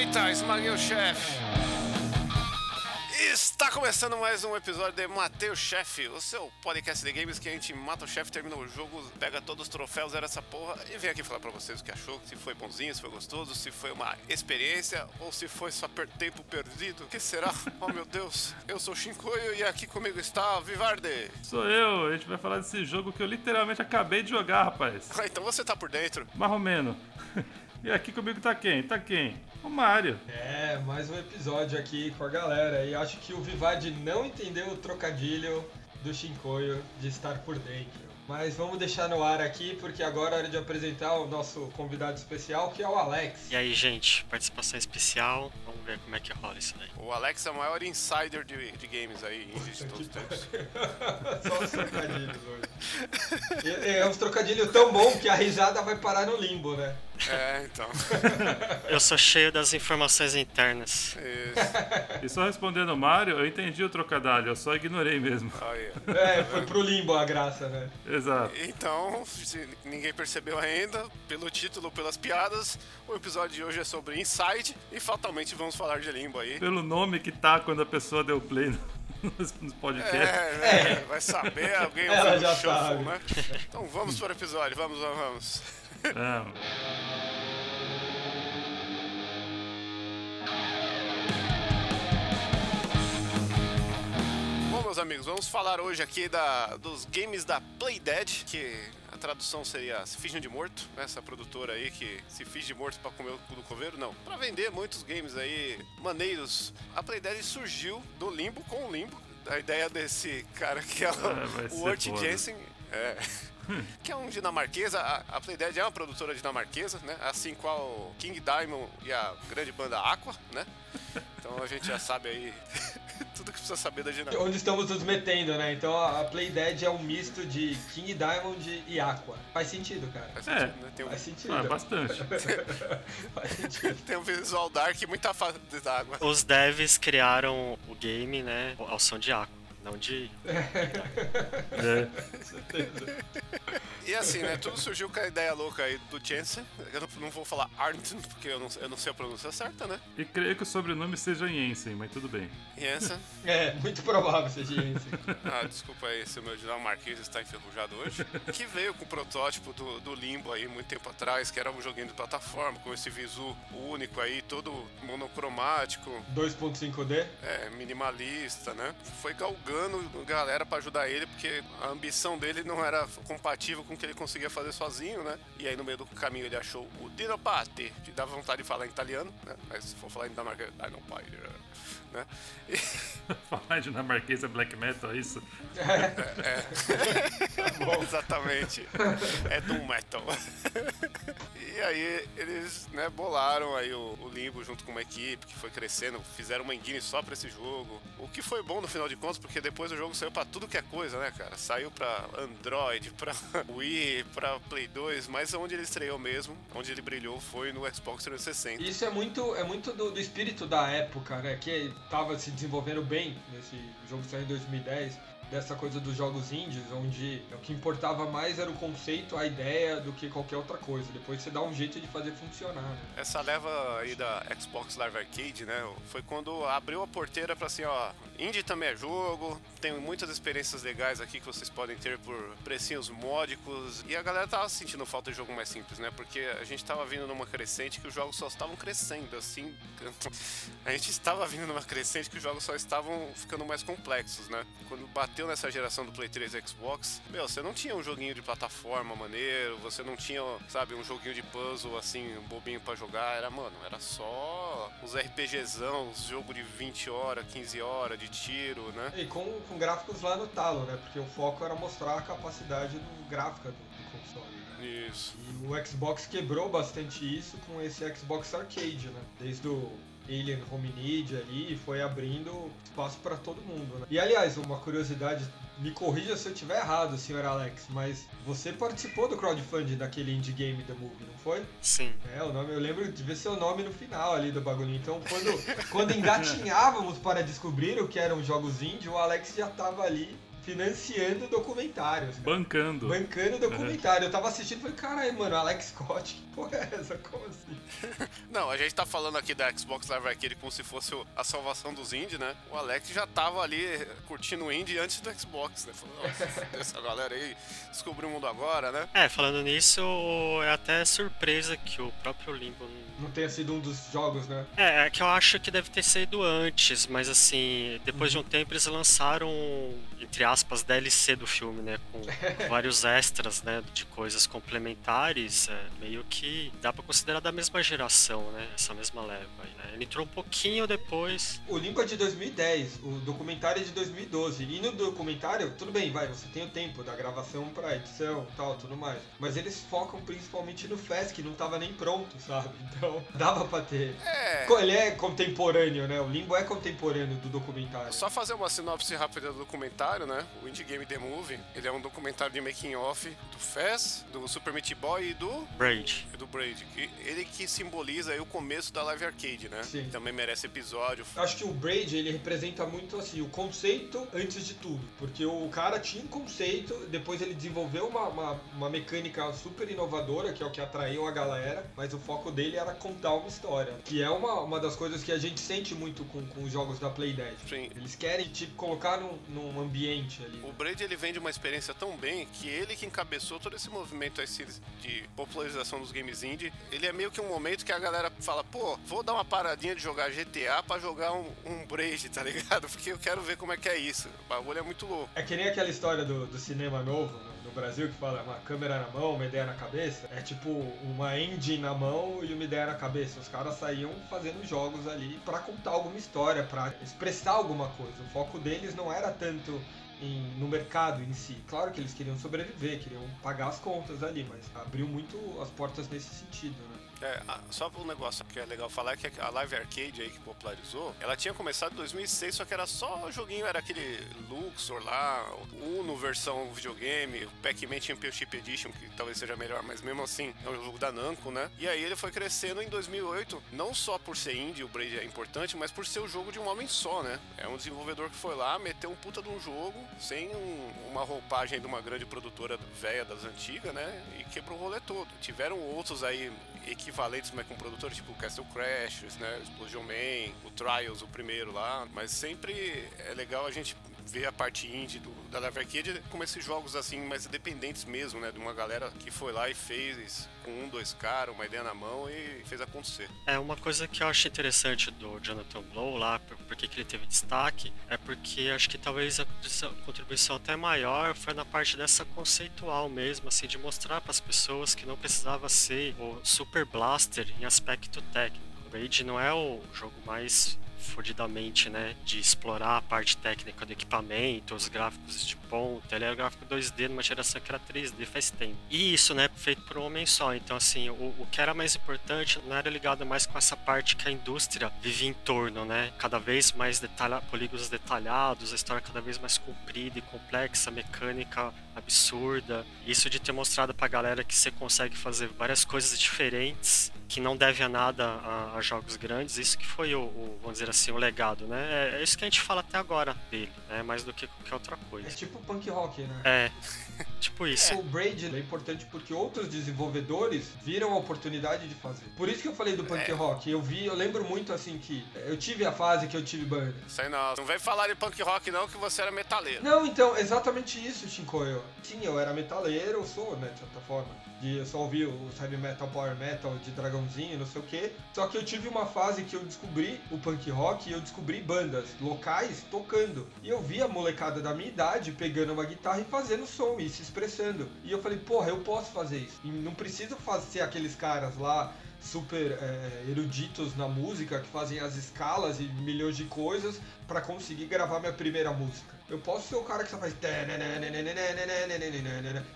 Eita, esmaguei o chefe. Está começando mais um episódio de Matei o Chefe, o seu podcast de games que a gente mata o chefe, termina o jogo, pega todos os troféus, era essa porra e vem aqui falar pra vocês o que achou, se foi bonzinho, se foi gostoso, se foi uma experiência ou se foi só per tempo perdido. O que será? oh meu Deus, eu sou o Shinkoio e aqui comigo está o Vivarde. Sou eu, a gente vai falar desse jogo que eu literalmente acabei de jogar, rapaz. Ah, então você tá por dentro. Marromeno. E aqui comigo tá quem? Tá quem? O Mario. É, mais um episódio aqui com a galera. E acho que o Vivad não entendeu o trocadilho do Shinkoio de estar por dentro. Mas vamos deixar no ar aqui, porque agora é hora de apresentar o nosso convidado especial, que é o Alex. E aí, gente, participação especial. Vamos ver como é que rola isso daí. O Alex é o maior insider de, de games aí, indie de todos os tempos. Só os trocadilhos hoje. E- É uns trocadilhos tão bom que a risada vai parar no limbo, né? É, então. Eu sou cheio das informações internas. Isso. E só respondendo o Mario, eu entendi o trocadilho, eu só ignorei mesmo. Aí, ó. É, foi pro limbo a graça, né? Exato. Então, se ninguém percebeu ainda, pelo título, pelas piadas, o episódio de hoje é sobre Inside e fatalmente vamos falar de Limbo aí. Pelo nome que tá quando a pessoa deu play no- nos podcasts. É, né? vai saber, alguém ouviu já o shuffle, né? Então vamos para o episódio, vamos, vamos, vamos. Meus amigos, vamos falar hoje aqui da, dos games da Playdead, que a tradução seria Se Finge de Morto, né? essa produtora aí que se finge de morto pra comer o cu do coveiro, não. Pra vender muitos games aí maneiros. A Playdead surgiu do Limbo com o Limbo. A ideia desse cara que é Ah, o, ser o. Jensen. É. que é um dinamarquesa, a, a Playdead é uma produtora dinamarquesa, né? Assim qual King Diamond e a grande banda Aqua, né? Então a gente já sabe aí tudo que precisa saber da Dinamarca. Onde estamos nos metendo, né? Então a Playdead é um misto de King Diamond e Aqua. Faz sentido, cara. Faz É. sentido, né? Tem, um, Faz sentido. Ah, bastante. Faz sentido. tem um visual dark e muita fase d'água. Os devs criaram o game, né, ao som de Aqua, não de... É. E assim, né? Tudo surgiu com a ideia louca aí do Jensen. Eu não, não vou falar Arnton, porque eu não, eu não sei a pronúncia certa, né? E creio que o sobrenome seja Jensen, mas tudo bem. Jensen. É, muito provável seja isso. Ah, desculpa aí se o meu dinamarquês está enferrujado hoje. Que veio com o protótipo do, do Limbo aí muito tempo atrás, que era um joguinho de plataforma, com esse visu único aí, todo monocromático. 2.5D? É, minimalista, né? Foi galgando galera pra ajudar ele, porque a ambição dele não era compatível com o que ele conseguia fazer sozinho, né? E aí no meio do caminho ele achou o Dinopate, que dava vontade de falar em italiano, né? Mas se for falar em dinamarquês, Dinopate, né? E, Falar de dinamarquesa black metal, é isso? exatamente. É Doom Metal. e aí eles, né, bolaram aí o, o Limbo junto com uma equipe que foi crescendo, fizeram uma engine só pra esse jogo. O que foi bom no final de contas, porque depois o jogo saiu pra tudo que é coisa, né, cara? Saiu pra Android, pra Wii, pra Play 2, mas onde ele estreou mesmo, onde ele brilhou foi no Xbox 360. Isso é muito, é muito do, do espírito da época, né? Que tava se desenvolvendo bem nesse jogo saiu em 2010. Dessa coisa dos jogos indies, onde o que importava mais era o conceito, a ideia, do que qualquer outra coisa. Depois você dá um jeito de fazer funcionar, né? Essa leva aí da Xbox Live Arcade, né? Foi quando abriu a porteira pra assim, ó, indie também é jogo, tem muitas experiências legais aqui que vocês podem ter por precinhos módicos. E a galera tava sentindo falta de jogo mais simples, né? Porque a gente tava vindo numa crescente que os jogos só estavam crescendo, assim. A gente estava vindo numa crescente que os jogos só estavam ficando mais complexos, né? Quando bateu nessa geração do Play 3 e Xbox, meu, você não tinha um joguinho de plataforma maneiro, você não tinha, sabe, um joguinho de puzzle assim, bobinho pra jogar, era, mano, era só os RPGzão, os jogos de 20 horas, 15 horas de tiro, né? E com, com gráficos lá no talo, né? Porque o foco era mostrar a capacidade do gráfica do, do console. Né? Isso. E o Xbox quebrou bastante isso com esse Xbox Arcade, né? Desde o Alien Hominid ali e foi abrindo espaço para todo mundo, né? E aliás, uma curiosidade, me corrija se eu estiver errado, senhor Alex, mas você participou do crowdfunding daquele indie game The Movie, não foi? Sim. É, o nome, eu lembro de ver seu nome no final ali do bagulho. Então, quando, quando engatinhávamos para descobrir o que eram jogos indie, o Alex já tava ali financiando documentários. Cara. Bancando. Bancando documentário. Eu tava assistindo e falei, caralho, mano, Alex Scott, que porra é essa? Como assim? Não, a gente tá falando aqui da Xbox Live Arcade como se fosse a salvação dos indie, né? O Alex já tava ali curtindo o indie antes do Xbox, né? Falou, nossa, essa galera aí descobriu o mundo agora, né? É, falando nisso, é até surpresa que o próprio Limbo não tenha sido um dos jogos, né? É, é que eu acho que deve ter sido antes, mas assim, depois uhum. de um tempo eles lançaram, entre aspas, DLC do filme, né? Com vários extras, né? De coisas complementares, é, meio que dá pra considerar da mesma geração, né? Essa mesma leva aí, né? Ele entrou um pouquinho depois. O Limbo é de 2010, o documentário é de 2012. E no documentário, tudo bem, vai, você tem o tempo da gravação pra edição e tal, tudo mais. Mas eles focam principalmente no Fest, que não tava nem pronto, sabe? Então então dava pra ter. É. Ele é contemporâneo, né? O Limbo é contemporâneo do documentário. Só fazer uma sinopse rápida do documentário, né? O Indie Game The Movie, ele é um documentário de making off do Fez, do Super Meat Boy e do Braid. E do Braid. Ele que simboliza aí o começo da Live Arcade, né? Sim. Também merece episódio. Acho que o Braid, ele representa muito assim, o conceito antes de tudo. Porque o cara tinha um conceito, depois ele desenvolveu uma, uma, uma mecânica super inovadora, que é o que atraiu a galera, mas o foco dele era contar uma história. Que é uma, uma das coisas que a gente sente muito com, com os jogos da Play 10. Sim. Eles querem te colocar num, num ambiente ali. O Braid ele vende uma experiência tão bem que ele que encabeçou todo esse movimento de popularização dos games indie. Ele é meio que um momento que a galera fala, pô, vou dar uma paradinha de jogar GTA para jogar um, um Braid, tá ligado? Porque eu quero ver como é que é isso. O bagulho é muito louco. É que nem aquela história do, do cinema novo, né? no Brasil que fala uma câmera na mão, uma ideia na cabeça. É tipo uma engine na mão e uma ideia na cabeça. Os caras saíam fazendo jogos ali para contar alguma história, para expressar alguma coisa. O foco deles não era tanto em, no mercado em si. Claro que eles queriam sobreviver, queriam pagar as contas ali, mas abriu muito as portas nesse sentido, né? É, só um negócio que é legal falar que a Live Arcade aí que popularizou, ela tinha começado em 2006, só que era só o joguinho, era aquele Luxor lá, Uno versão videogame, Pac-Man Championship Edition, que talvez seja melhor, mas mesmo assim é um jogo da Namco, né? E aí ele foi crescendo em 2008, não só por ser indie, o Braid é importante, mas por ser o jogo de um homem só, né? É um desenvolvedor que foi lá, meteu um puta de um jogo, sem um, uma roupagem de uma grande produtora velha das antigas, né? E quebrou o rolê todo. Tiveram outros aí equivalentes, mas com produtores tipo Castle Crashers, né? Explosion Man, o Trials, o primeiro lá. Mas sempre é legal a gente ver a parte indie do, da Live Arcade como esses jogos assim, mais independentes mesmo, né? De uma galera que foi lá e fez com um, dois caras, uma ideia na mão e fez acontecer. É, uma coisa que eu acho interessante do Jonathan Blow lá, porque que ele teve destaque, é porque acho que talvez a contribuição até maior foi na parte dessa conceitual mesmo, assim, de mostrar para as pessoas que não precisava ser o Super Blaster em aspecto técnico. Raid não é o jogo mais fodidamente, né, de explorar a parte técnica do equipamento, os gráficos de ponta. Ele é gráfico 2D numa geração que era 3D faz tempo. E isso, né, feito por um homem só. Então, assim, o, o que era mais importante não era ligado mais com essa parte que a indústria vive em torno, né? Cada vez mais detalha, polígonos detalhados, a história cada vez mais comprida e complexa, mecânica absurda. Isso de ter mostrado pra galera que você consegue fazer várias coisas diferentes que não deve a nada a, a jogos grandes, isso que foi o, o, vamos dizer assim, o legado, né? É, é, isso que a gente fala até agora dele, né? Mais do que qualquer outra coisa. É tipo punk rock, né? É. tipo isso. O Braid é importante porque outros desenvolvedores viram a oportunidade de fazer. Por isso que eu falei do punk é. rock. Eu vi, eu lembro muito assim que eu tive a fase que eu tive banda. Sei não, não vem falar de punk rock não que você era metaleiro. Não, então, exatamente isso, Shinkoio. Sim, eu era metaleiro, eu sou, né, de certa forma de eu só ouvir o heavy metal, power metal de dragãozinho, não sei o que. Só que eu tive uma fase que eu descobri o punk rock e eu descobri bandas locais tocando. E eu vi a molecada da minha idade pegando uma guitarra e fazendo som e se expressando. E eu falei, porra, eu posso fazer isso. E não preciso fazer aqueles caras lá super é, eruditos na música que fazem as escalas e milhões de coisas para conseguir gravar minha primeira música. Eu posso ser o cara que só faz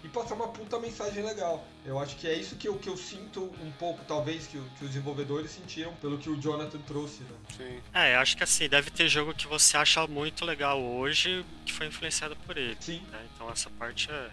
e passar uma puta mensagem legal. Eu acho que é isso que eu, que eu sinto um pouco, talvez, que, que os desenvolvedores sentiram pelo que o Jonathan trouxe, né? Sim. É, eu acho que assim, deve ter jogo que você acha muito legal hoje que foi influenciado por ele. Sim. Né? Então essa parte é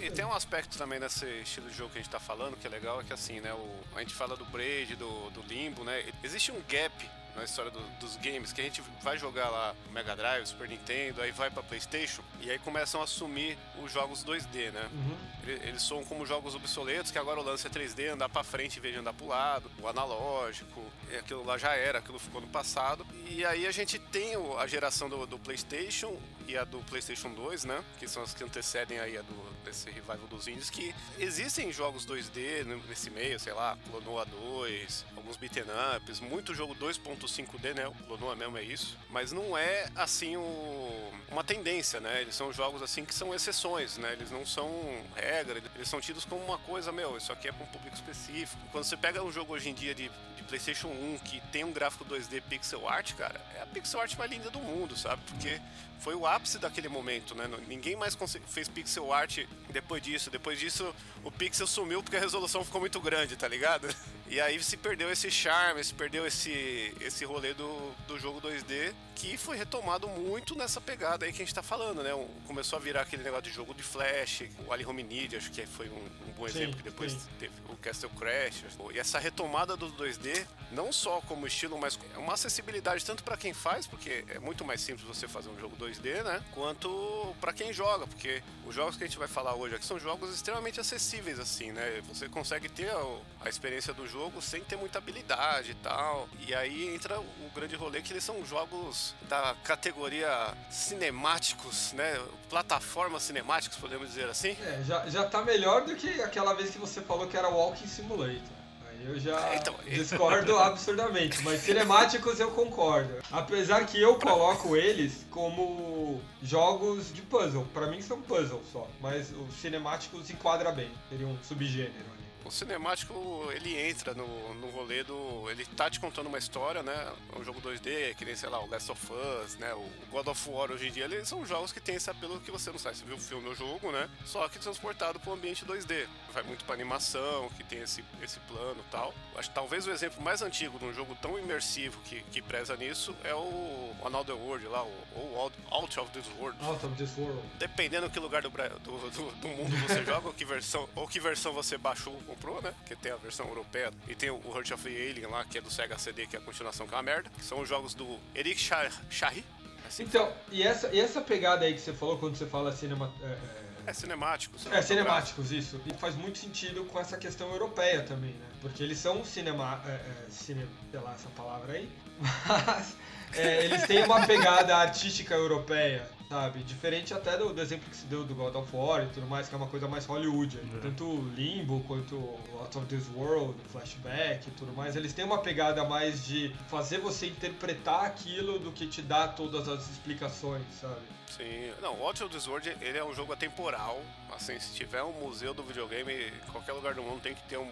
e tem um aspecto também nesse estilo de jogo que a gente tá falando que é legal, é que assim, né, o, a gente fala do Braid, do, do Limbo, né, existe um gap na história do, dos games, que a gente vai jogar lá Mega Drive, Super Nintendo, aí vai pra Playstation, e aí começam a assumir os jogos 2D, né? Uhum. Eles, eles são como jogos obsoletos, que agora o lance é 3D, andar pra frente em vez de andar pro lado, o analógico, aquilo lá já era, aquilo ficou no passado. E aí a gente tem a geração do, do Playstation e a do Playstation 2, né? Que são as que antecedem aí a do, desse revival dos indies, que existem jogos 2D nesse meio, sei lá, Clonoa 2, alguns beaten ups, muito jogo 2.5D, né? O Clonoa mesmo é isso. Mas não é, assim, o- uma tendência, né? Eles são jogos, assim, que são exceções, né? Eles não são regra, eles são tidos como uma coisa, meu, isso aqui é para um público específico. Quando você pega um jogo hoje em dia de, de PlayStation 1 que tem um gráfico 2D pixel art, cara, é a pixel art mais linda do mundo, sabe? Porque foi o ápice daquele momento, né? Ninguém mais fez pixel art depois disso. Depois disso, o pixel sumiu porque a resolução ficou muito grande, tá ligado? E aí se perdeu esse charme, se perdeu esse, esse rolê do, do jogo 2D, que foi retomado muito nessa pegada aí que a gente tá falando, né? Começou a virar aquele negócio de jogo de flash, o Ali Hominid, acho que foi um, um bom Sim, exemplo, que depois sim. teve o Castle Crash. E essa retomada do 2D, não só como estilo, mas é uma acessibilidade tanto para quem faz, porque é muito mais simples você fazer um jogo 2D, né? Quanto para quem joga, porque os jogos que a gente vai falar hoje aqui são jogos extremamente acessíveis, assim, né? Você consegue ter a, a experiência do jogo sem ter muita habilidade e tal. E aí entra o grande rolê que eles são jogos da categoria cinemáticos, né? Plataformas cinemáticos, podemos dizer assim. É, já, já tá melhor do que aquela vez que você falou que era Walking Simulator. Eu já É, então, é- discordo absurdamente, mas cinemáticos eu concordo. Apesar que eu coloco eles como jogos de puzzle. Pra mim são puzzle só, mas os cinemáticos enquadra bem, seria um subgênero. O cinemático, ele entra no, no rolê do. Ele tá te contando uma história, né? É um jogo 2D, que nem, sei lá, o Last of Us, né? O God of War hoje em dia, eles são jogos que tem esse apelo que você não sabe. Você viu o filme ou o jogo, né? Só que transportado para o ambiente 2D. Vai muito pra animação, que tem esse, esse plano e tal. Acho que talvez o exemplo mais antigo de um jogo tão imersivo que, que preza nisso é o Another World lá, ou Out, Out of This World. Out of this world. Dependendo que lugar do, do, do, do mundo você joga, ou que versão, ou que versão você baixou ou comprou, né? Porque tem a versão europeia e tem o Heart of the Alien lá, que é do Sega CD, que é a continuação que é uma merda. Que são os jogos do Eric Char- Charry. Assim, Então, e essa, e essa pegada aí que você falou quando você fala cinema. é, é, é cinemático. É, cinemáticos, isso. E faz muito sentido com essa questão europeia também, né? Porque eles são cinema... É, é, cine, sei lá essa palavra aí. Mas é, eles têm uma pegada artística europeia, sabe? Diferente até do, do exemplo que se deu do God of War e tudo mais, que é uma coisa mais Hollywood. aí. É. Tanto o Limbo quanto Out of This World, Flashback e tudo mais. Eles têm uma pegada mais de fazer você interpretar aquilo do que te dar todas as explicações, sabe? Sim. Não, o Out of This World, ele é um jogo atemporal. Assim, se tiver um museu do videogame, em qualquer lugar do mundo tem que ter um-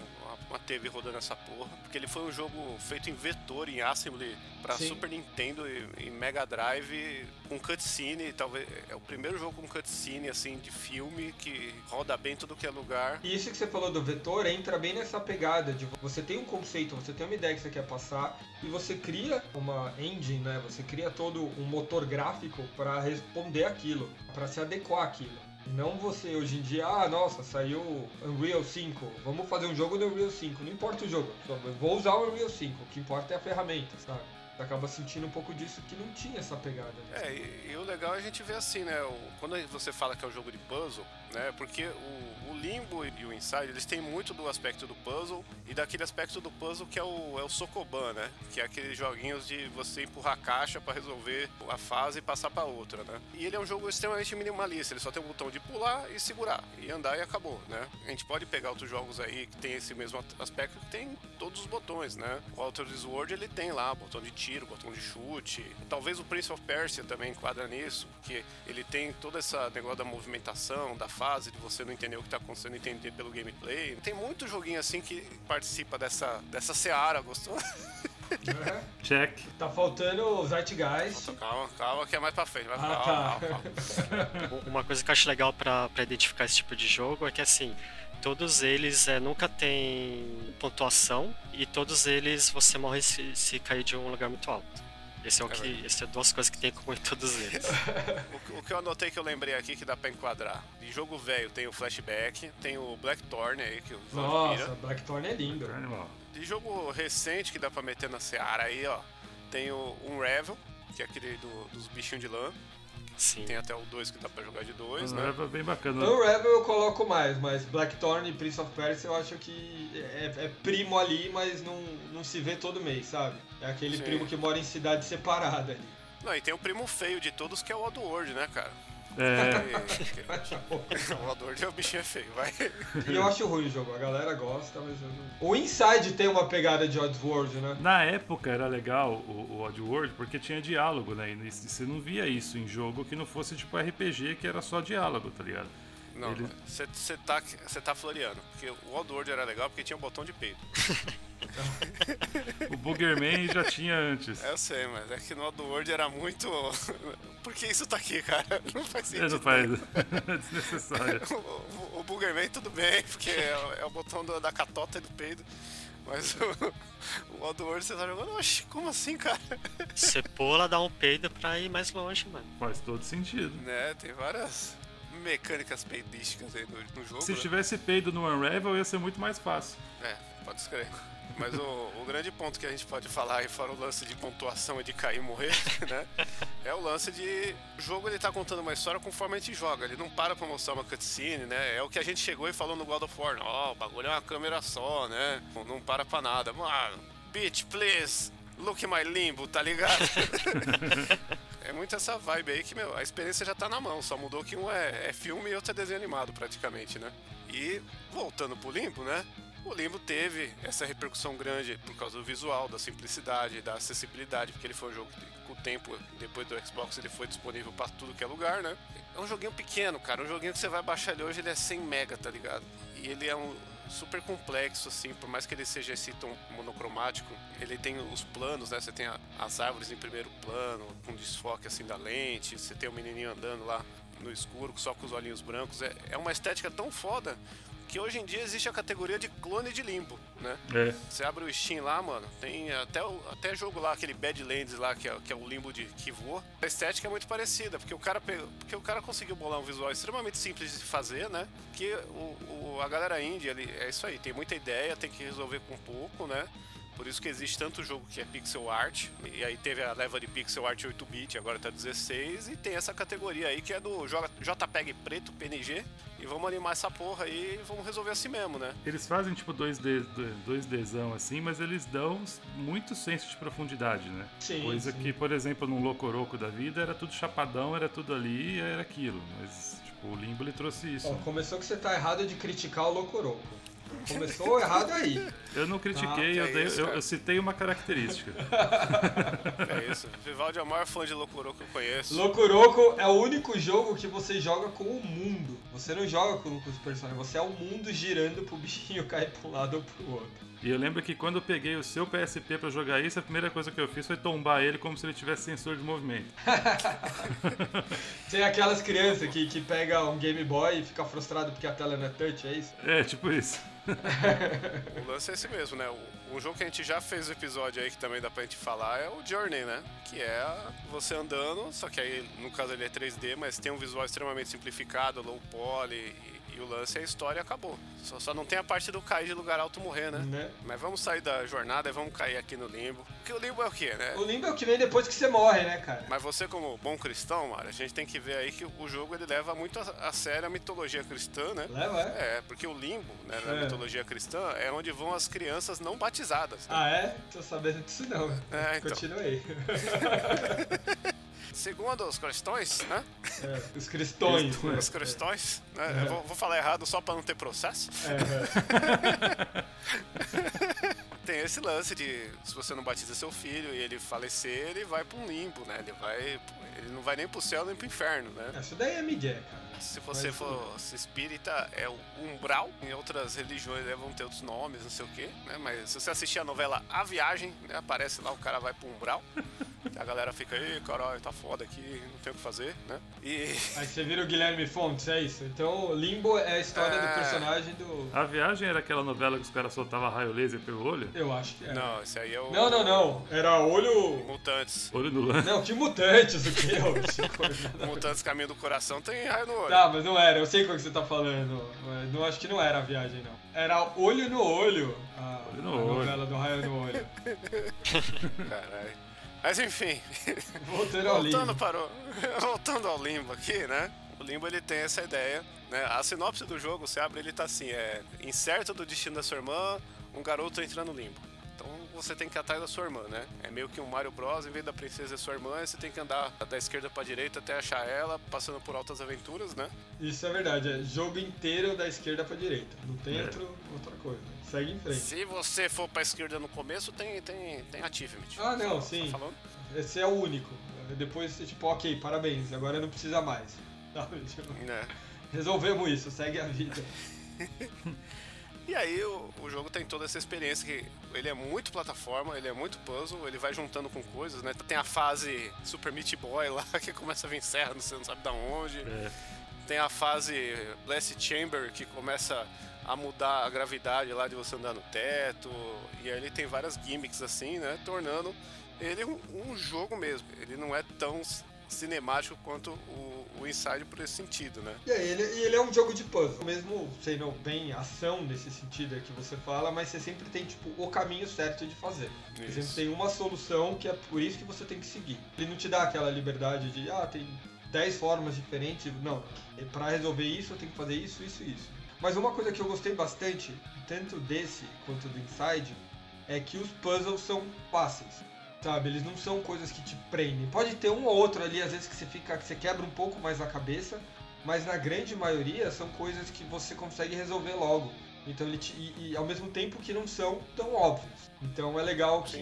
uma, TV rodando essa porra. Porque ele foi um jogo feito em vetor, em assembly, pra Sim. Super Nintendo e, e Mega Drive, com cutscene. Talvez é o primeiro jogo com cutscene, assim, de filme, que roda bem em tudo que é lugar. E isso que você falou do vetor entra bem nessa pegada de você tem um conceito, você tem uma ideia que você quer passar e você cria uma engine, né? Você cria todo um motor gráfico para responder aquilo, para se adequar àquilo. Não você hoje em dia, ah, nossa, saiu Unreal 5, vamos fazer um jogo no Unreal 5. Não importa o jogo, vou usar o Unreal 5, o que importa é a ferramenta, sabe? Acaba sentindo um pouco disso que não tinha essa pegada. né? É, e, e o legal é a gente ver assim, né? o- quando você fala que é um jogo de puzzle, né? Porque o, o Limbo e o Inside, eles têm muito do aspecto do puzzle e daquele aspecto do puzzle que é o, é o Sokoban, né? Que é aqueles joguinhos de você empurrar a caixa pra resolver a fase e passar pra outra, né? E ele é um jogo extremamente minimalista, ele só tem o botão de pular e segurar, e andar e acabou, né? A gente pode pegar outros jogos aí que tem esse mesmo aspecto que tem todos os botões, né? O Outer Sword ele tem lá botão de tiro, botão de chute. Talvez o Prince of Persia também enquadra nisso, porque ele tem todo esse negócio da movimentação, da fase, de você não entender o que tá acontecendo, entender pelo gameplay. Tem muito joguinho assim que participa dessa, dessa seara, gostou? Né? Check. Tá faltando o Zeitgeist. Calma, calma, que é mais pra frente. Vai, Ah, calma, tá. calma, calma. Uma coisa que eu acho legal pra, pra identificar esse tipo de jogo é que assim, todos eles é, nunca tem pontuação e todos eles você morre se, se cair de um lugar muito alto. Esse é o É que. verdade. Esse é duas coisas que tem em comum em todos eles. O, que- o que eu anotei que eu lembrei aqui que dá pra enquadrar. De jogo velho tem o Flashback, tem o Blackthorn aí, que o Nossa. Blackthorn é lindo. Animal. De jogo recente que dá pra meter na Seara aí, ó. Tem o Unravel, que é aquele do- dos bichinhos de lã. Sim. Tem até o 2 que dá pra jogar de dois, né? Unravel é bem bacana. No Rebel eu coloco mais, mas Blackthorn e Prince of Persia eu acho que é, é primo ali, mas não, não se vê todo mês, sabe? É aquele Sim. primo que mora em cidade separada ali. Não, e tem o primo feio de todos que é o Oddworld, né, cara? É, o Oddworld é o bichinho feio, vai. E eu acho ruim o jogo, a galera gosta, mas eu não. O Inside tem uma pegada de Oddworld, né? na época era legal o, o Oddworld porque tinha diálogo, né? E você não via isso em jogo que não fosse tipo RPG, que era só diálogo, tá ligado? Não, Ele- você tá, cê tá floreando. Porque o Oddworld era legal porque tinha um botão de peido. O Boogerman já tinha antes. É, eu sei, mas é que no Oddworld era muito. Por que isso tá aqui, cara? Não faz É, sentido. não faz. é desnecessário. O, o, o Boogerman tudo bem, porque é, o- é o botão do- da catota e do peido. Mas o, o Oddworld você tá jogando, oxe, como assim, cara? Você pula, dá um peido pra ir mais longe, mano. Faz todo sentido. Né, tem várias mecânicas peidísticas aí no, no jogo. Se né? tivesse peido no Unravel, ia ser muito mais fácil. É, pode escrever. Mas o, o grande ponto que a gente pode falar aí, fora o lance de pontuação e de cair e morrer, né? É o lance de. O jogo ele tá contando uma história conforme a gente joga. Ele não para pra mostrar uma cutscene, né? É o que a gente chegou e falou no God of War. Ó, o bagulho é uma câmera só, né? Não para pra nada. Mano, bitch, please. Look my limbo, tá ligado? é muito essa vibe aí que, meu, a experiência já tá na mão. Só mudou que um é, é filme e outro é desenho animado, praticamente, né? E voltando pro limbo, né? O Limbo teve essa repercussão grande por causa do visual, da simplicidade, da acessibilidade, porque ele foi um jogo que, com o tempo, depois do Xbox, ele foi disponível pra tudo que é lugar, né? É um joguinho pequeno, cara, um joguinho que você vai baixar ele hoje, ele é 100 mega, tá ligado? E ele é um super complexo, assim, por mais que ele seja esse tom monocromático, ele tem os planos, né? Você tem a- as árvores em primeiro plano, com desfoque, assim, da lente, você tem o menininho andando lá no escuro, só com os olhinhos brancos. É, é uma estética tão foda que hoje em dia existe a categoria de clone de limbo, né? É. Você abre o Steam lá, mano, tem até, até jogo lá, aquele Badlands lá, que é, que é o limbo de que voa. A estética é muito parecida, porque o cara porque o cara conseguiu bolar um visual extremamente simples de fazer, né? Que o, o- a galera indie, ali, é isso aí, tem muita ideia, tem que resolver com pouco, né? Por isso que existe tanto jogo que é pixel art, e aí teve a leva de pixel art 8-bit, agora tá 16, e tem essa categoria aí que é do JPEG preto, PNG, e vamos animar essa porra aí e vamos resolver assim mesmo, né? Eles fazem tipo 2D, 2Dzão assim, mas eles dão muito senso de profundidade, né? Sim, Coisa sim. que, por exemplo, num Locoroco da vida era tudo chapadão, era tudo ali e era aquilo. Mas, tipo, o Limbo ele trouxe isso. Ó, começou que você tá errado de criticar o Locoroco. Começou errado aí. Eu não critiquei, Ah, eu, que dei- isso, eu- eu citei uma característica. É isso. Vivaldi é o maior fã de Locuro que eu conheço. Locoroco é o único jogo que você joga com o mundo. Você não joga com, os personagens, você é o mundo girando pro bichinho cair pra um lado ou pro outro. E eu lembro que quando eu peguei o seu PSP pra jogar isso, a primeira coisa que eu fiz foi tombar ele como se ele tivesse sensor de movimento. Tem aquelas crianças que, que pega um Game Boy e fica frustrado porque a tela não é touch, é isso? É, tipo isso. O lance é esse mesmo, né? Um jogo que a gente já fez o episódio aí que também dá pra gente falar é o Journey, né? Que é você andando, só que aí no caso ele é 3D, mas tem um visual extremamente simplificado, low poly, e, o lance é a história acabou. Só, só não tem a parte do cair de lugar alto morrer, né? Né? Mas vamos sair da jornada e vamos cair aqui no limbo. Porque o limbo é o quê, né? O limbo é o que vem depois que você morre, né, cara? Mas você, como bom cristão, Mário, a gente tem que ver aí que o jogo ele leva muito a, a sério a mitologia cristã, né? Leva, é? É, porque o limbo, né, na É. mitologia cristã, é onde vão as crianças não batizadas. né? Ah, é? Tô sabendo disso não. É, então. Continua aí. Segundo os cristões, né? É, os cristões. né? Os cristões, né? Eu vou, vou falar errado só pra não ter processo. É, Tem esse lance de se você não batiza seu filho e ele falecer, ele vai pra um limbo, né? Ele vai. Ele não vai nem pro céu nem pro inferno, né? Isso daí é Miguel, cara. Se você Mas, for se espírita, é o umbral. Em outras religiões né, vão ter outros nomes, não sei o quê, né? Mas se você assistir a novela A Viagem, né, aparece lá, o cara vai pro umbral. a galera fica, ei, caralho, tá foda aqui, não tem o que fazer, né? E. Aí você vira o Guilherme Fontes, é isso? Então, Limbo é a história É. do personagem do. A viagem era aquela novela que os caras soltavam raio laser pelo olho? Eu acho que é. Não, esse aí é o. Não, não, não. Era olho. Mutantes. Olho no lance. Não, que mutantes o que? ver. Mutantes Caminho do Coração tem raio no olho. Tá, mas não era, eu sei qual que você tá falando. mas Não acho que não era a viagem, não. Era olho no olho. A, Olho no a olho. novela do raio no olho. Caralho. Mas enfim, Voltando ao voltando, limbo. para o... voltando ao Limbo aqui, né? O Limbo ele tem essa ideia, né? A sinopse do jogo, você abre, ele tá assim, é incerto do destino da sua irmã, um garoto entra no limbo. Então você tem que ir atrás da sua irmã, né? É meio que um Mario Bros, em vez da princesa é sua irmã, você tem que andar da esquerda pra direita até achar ela, passando por altas aventuras, né? Isso é verdade, é jogo inteiro da esquerda pra direita. Não tem É. outro, outra coisa. Segue em frente. Se você for pra esquerda no começo, tem, tem, tem achievement. Ah, não, Tá sim. falando? Esse é o único. Depois você, tipo, ok, parabéns, agora não precisa mais. Sabe? Tipo, Né? resolvemos isso, segue a vida. E aí o, o jogo tem toda essa experiência que ele é muito plataforma, ele é muito puzzle, ele vai juntando com coisas, né? Tem a fase Super Meat Boy lá que começa a vir serra, você não sabe da onde. É, Tem a fase Blast Chamber que começa a mudar a gravidade lá de você andar no teto. E aí ele tem várias gimmicks assim, né? Tornando ele um, um jogo mesmo. Ele não é tão cinemático quanto o, o Inside por esse sentido, né? E ele, ele é um jogo de puzzle, mesmo sendo bem ação nesse sentido que você fala, mas você sempre tem, tipo, o caminho certo de fazer. Você sempre tem uma solução que é por isso que você tem que seguir. Ele não te dá aquela liberdade de, ah, tem 10 formas diferentes. Não, é pra resolver isso eu tenho que fazer isso, isso e isso. Mas uma coisa que eu gostei bastante, tanto desse quanto do Inside, é que os puzzles são fáceis. Sabe, eles não são coisas que te prendem. Pode ter um ou outro ali, às vezes, que você fica. que você quebra um pouco mais a cabeça, mas na grande maioria são coisas que você consegue resolver logo. Então ele te, e, e ao mesmo tempo que não são tão óbvios. Então é legal que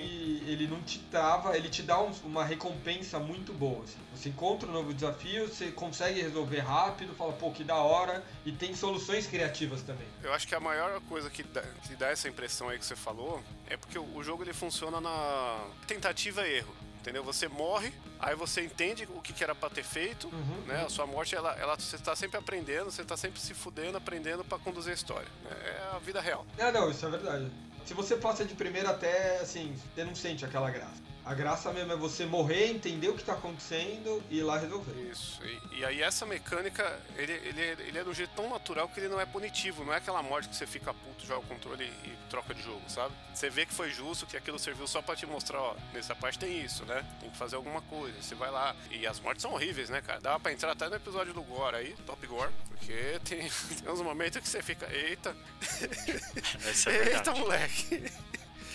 ele não te trava, ele te dá um- uma recompensa muito boa. assim. Você encontra um novo desafio, você consegue resolver rápido, fala, pô, que da hora, e tem soluções criativas também. Eu acho que a maior coisa que dá, que dá essa impressão aí que você falou é porque o, o jogo ele funciona na tentativa e erro. Entendeu? Você morre, aí você entende o que, que era pra ter feito, Uhum, né? uhum. A sua morte, ela, ela, você tá sempre aprendendo, você tá sempre se fudendo, aprendendo pra conduzir a história. né? É a vida real. Ah, não, isso é verdade. Se você passa de primeira até, assim, você não sente aquela graça. A graça mesmo é você morrer, entender o que tá acontecendo e ir lá resolver. Isso. E, e aí essa mecânica, ele, ele, ele é de um jeito tão natural que ele não é punitivo. Não é aquela morte que você fica puto, joga o controle e, e troca de jogo, sabe? Você vê que foi justo, que aquilo serviu só pra te mostrar, ó, nessa parte tem isso, né? Tem que fazer alguma coisa. Você vai lá. E as mortes são horríveis, né, cara? Dá pra entrar até no episódio do Gore aí, Top Gore, porque tem, tem uns momentos que você fica, eita, Essa é eita, moleque.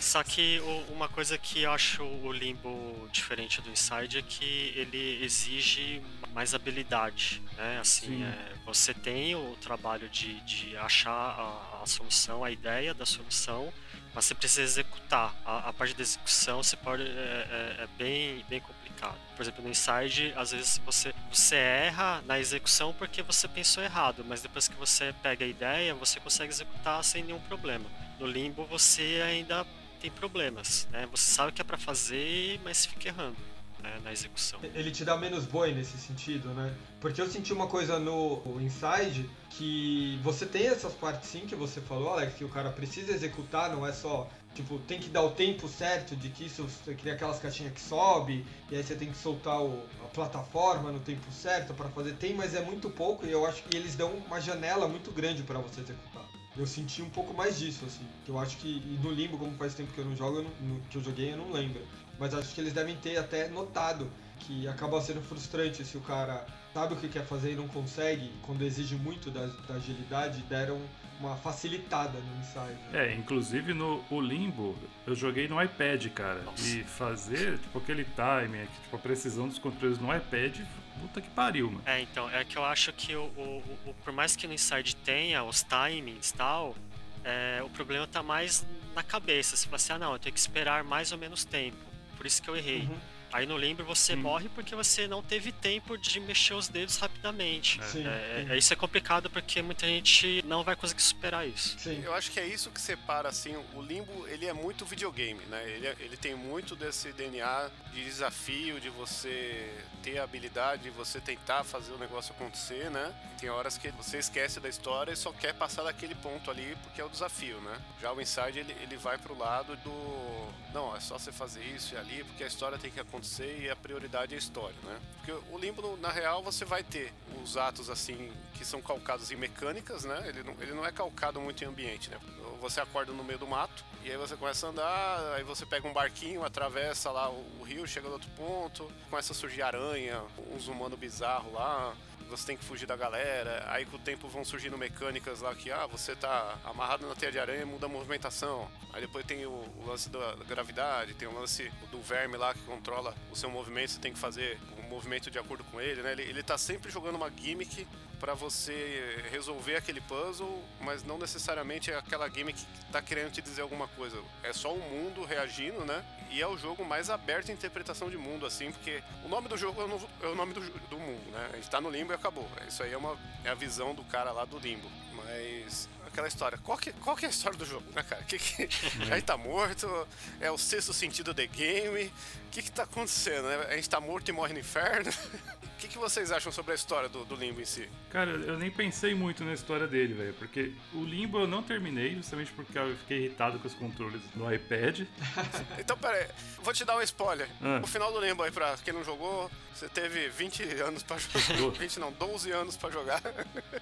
Só que o- uma coisa que eu acho o Limbo diferente do Inside é que ele exige mais habilidade, né? Assim, Sim. é, você tem o trabalho de, de achar a, a solução, a ideia da solução, mas você precisa executar. A, a parte da execução você pode, é, é- é bem, bem complicado. Por exemplo, no Inside, às vezes você, você erra na execução porque você pensou errado, mas depois que você pega a ideia, você consegue executar sem nenhum problema. No Limbo, você ainda tem problemas, né? Você sabe que é pra fazer, mas fica errando né, na execução. Ele te dá menos boi nesse sentido, né? Porque eu senti uma coisa no Inside que você tem essas partes sim que você falou, Alex, que o cara precisa executar, não é só. Tipo, tem que dar o tempo certo de que isso. Cria aquelas caixinhas que sobe, e aí você tem que soltar o- a plataforma no tempo certo pra fazer. Tem, mas é muito pouco, e eu acho que eles dão uma janela muito grande pra você executar. Eu senti um pouco mais disso, assim. Que eu acho que. E no limbo, como faz tempo que eu não jogo, eu não- no- que eu joguei, eu não lembro. Mas acho que eles devem ter até notado que acaba sendo frustrante se o cara sabe o que quer fazer e não consegue, quando exige muito da, da agilidade, deram uma facilitada no ensaio. né? É, inclusive no o Limbo, eu joguei no iPad, cara. Nossa. E fazer, tipo, aquele timing, tipo, a precisão dos controles no iPad, puta que pariu, mano. É, então, é que eu acho que o, o- o- por mais que no Inside tenha os timings e tal, é, o problema tá mais na cabeça. Você fala assim, ah não, eu tenho que esperar mais ou menos tempo. Por isso que eu errei. Uhum. Aí no Limbo você Sim. morre porque você não teve tempo de mexer os dedos rapidamente. Sim, É, sim. é- isso é complicado porque muita gente não vai conseguir superar isso. Sim. Eu acho que é isso que separa, assim, o Limbo, ele é muito videogame, né? Ele, é- ele tem muito desse DNA de desafio, de você ter a habilidade, de você tentar fazer o negócio acontecer, né? Tem horas que você esquece da história e só quer passar daquele ponto ali porque é o desafio, né? Já o Inside, ele, ele vai pro lado do... Não, é só você fazer isso e ali porque a história tem que acontecer e a prioridade é a história, né? Porque o limbo, na real, você vai ter os atos assim que são calcados em mecânicas, né? Ele não, ele não é calcado muito em ambiente, né? Você acorda no meio do mato e aí você começa a andar, aí você pega um barquinho, atravessa lá o, o rio, chega no outro ponto, começa a surgir aranha, uns humanos bizarros lá, você tem que fugir da galera. Aí com o tempo vão surgindo mecânicas lá que, ah, você tá amarrado na teia de aranha muda a movimentação. Aí depois tem o, o lance da, da, gravidade, tem o lance do verme lá que controla o seu movimento, você tem que fazer o movimento de acordo com ele, né? Ele, ele tá sempre jogando uma gimmick para você resolver aquele puzzle, mas não necessariamente é aquela game que tá querendo te dizer alguma coisa. É só o mundo reagindo, né? E é o jogo mais aberto em interpretação de mundo, assim, porque o nome do jogo é o, novo, é o nome do, do, mundo, né? A gente tá no limbo e acabou. Isso aí é, uma, é a visão do cara lá do limbo. Mas aquela história. Qual que, qual que é a história do jogo, né, cara? Que, que, a gente tá morto, é o sexto sentido de game. O que que tá acontecendo, né? A gente tá morto e morre no inferno. O que, que vocês acham sobre a história do, do Limbo em si? Cara, eu nem pensei muito na história dele, velho. Porque o Limbo eu não terminei, justamente porque eu fiquei irritado com os controles no iPad. então, pera aí, vou te dar um spoiler. Ah. O final do Limbo aí, pra quem não jogou, você teve 20 anos pra jogar. 20 não, 12 anos pra jogar.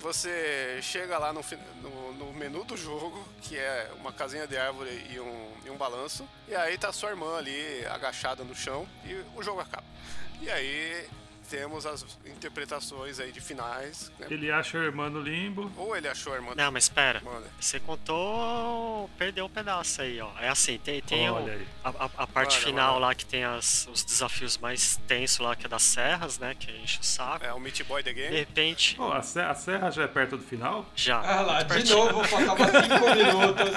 Você chega lá no, no, no, menu do jogo, que é uma casinha de árvore e um, e um balanço, e aí tá sua irmã ali agachada no chão e o jogo acaba. E aí temos as interpretações aí de finais. Né? Ele acha a irmã no limbo. Ou ele achou a irmã Não, mas espera. Você contou. Perdeu um pedaço aí, ó. É assim, tem, tem o, a, a, parte olha, final olha. lá que tem as, os desafios mais tensos lá, que é das serras, né? Que enche o saco. É o Meat Boy The Game. De repente. Pô, a, serra, a serra já é perto do final? Já. Ah lá, de pertinho. novo, faltava 5 minutos.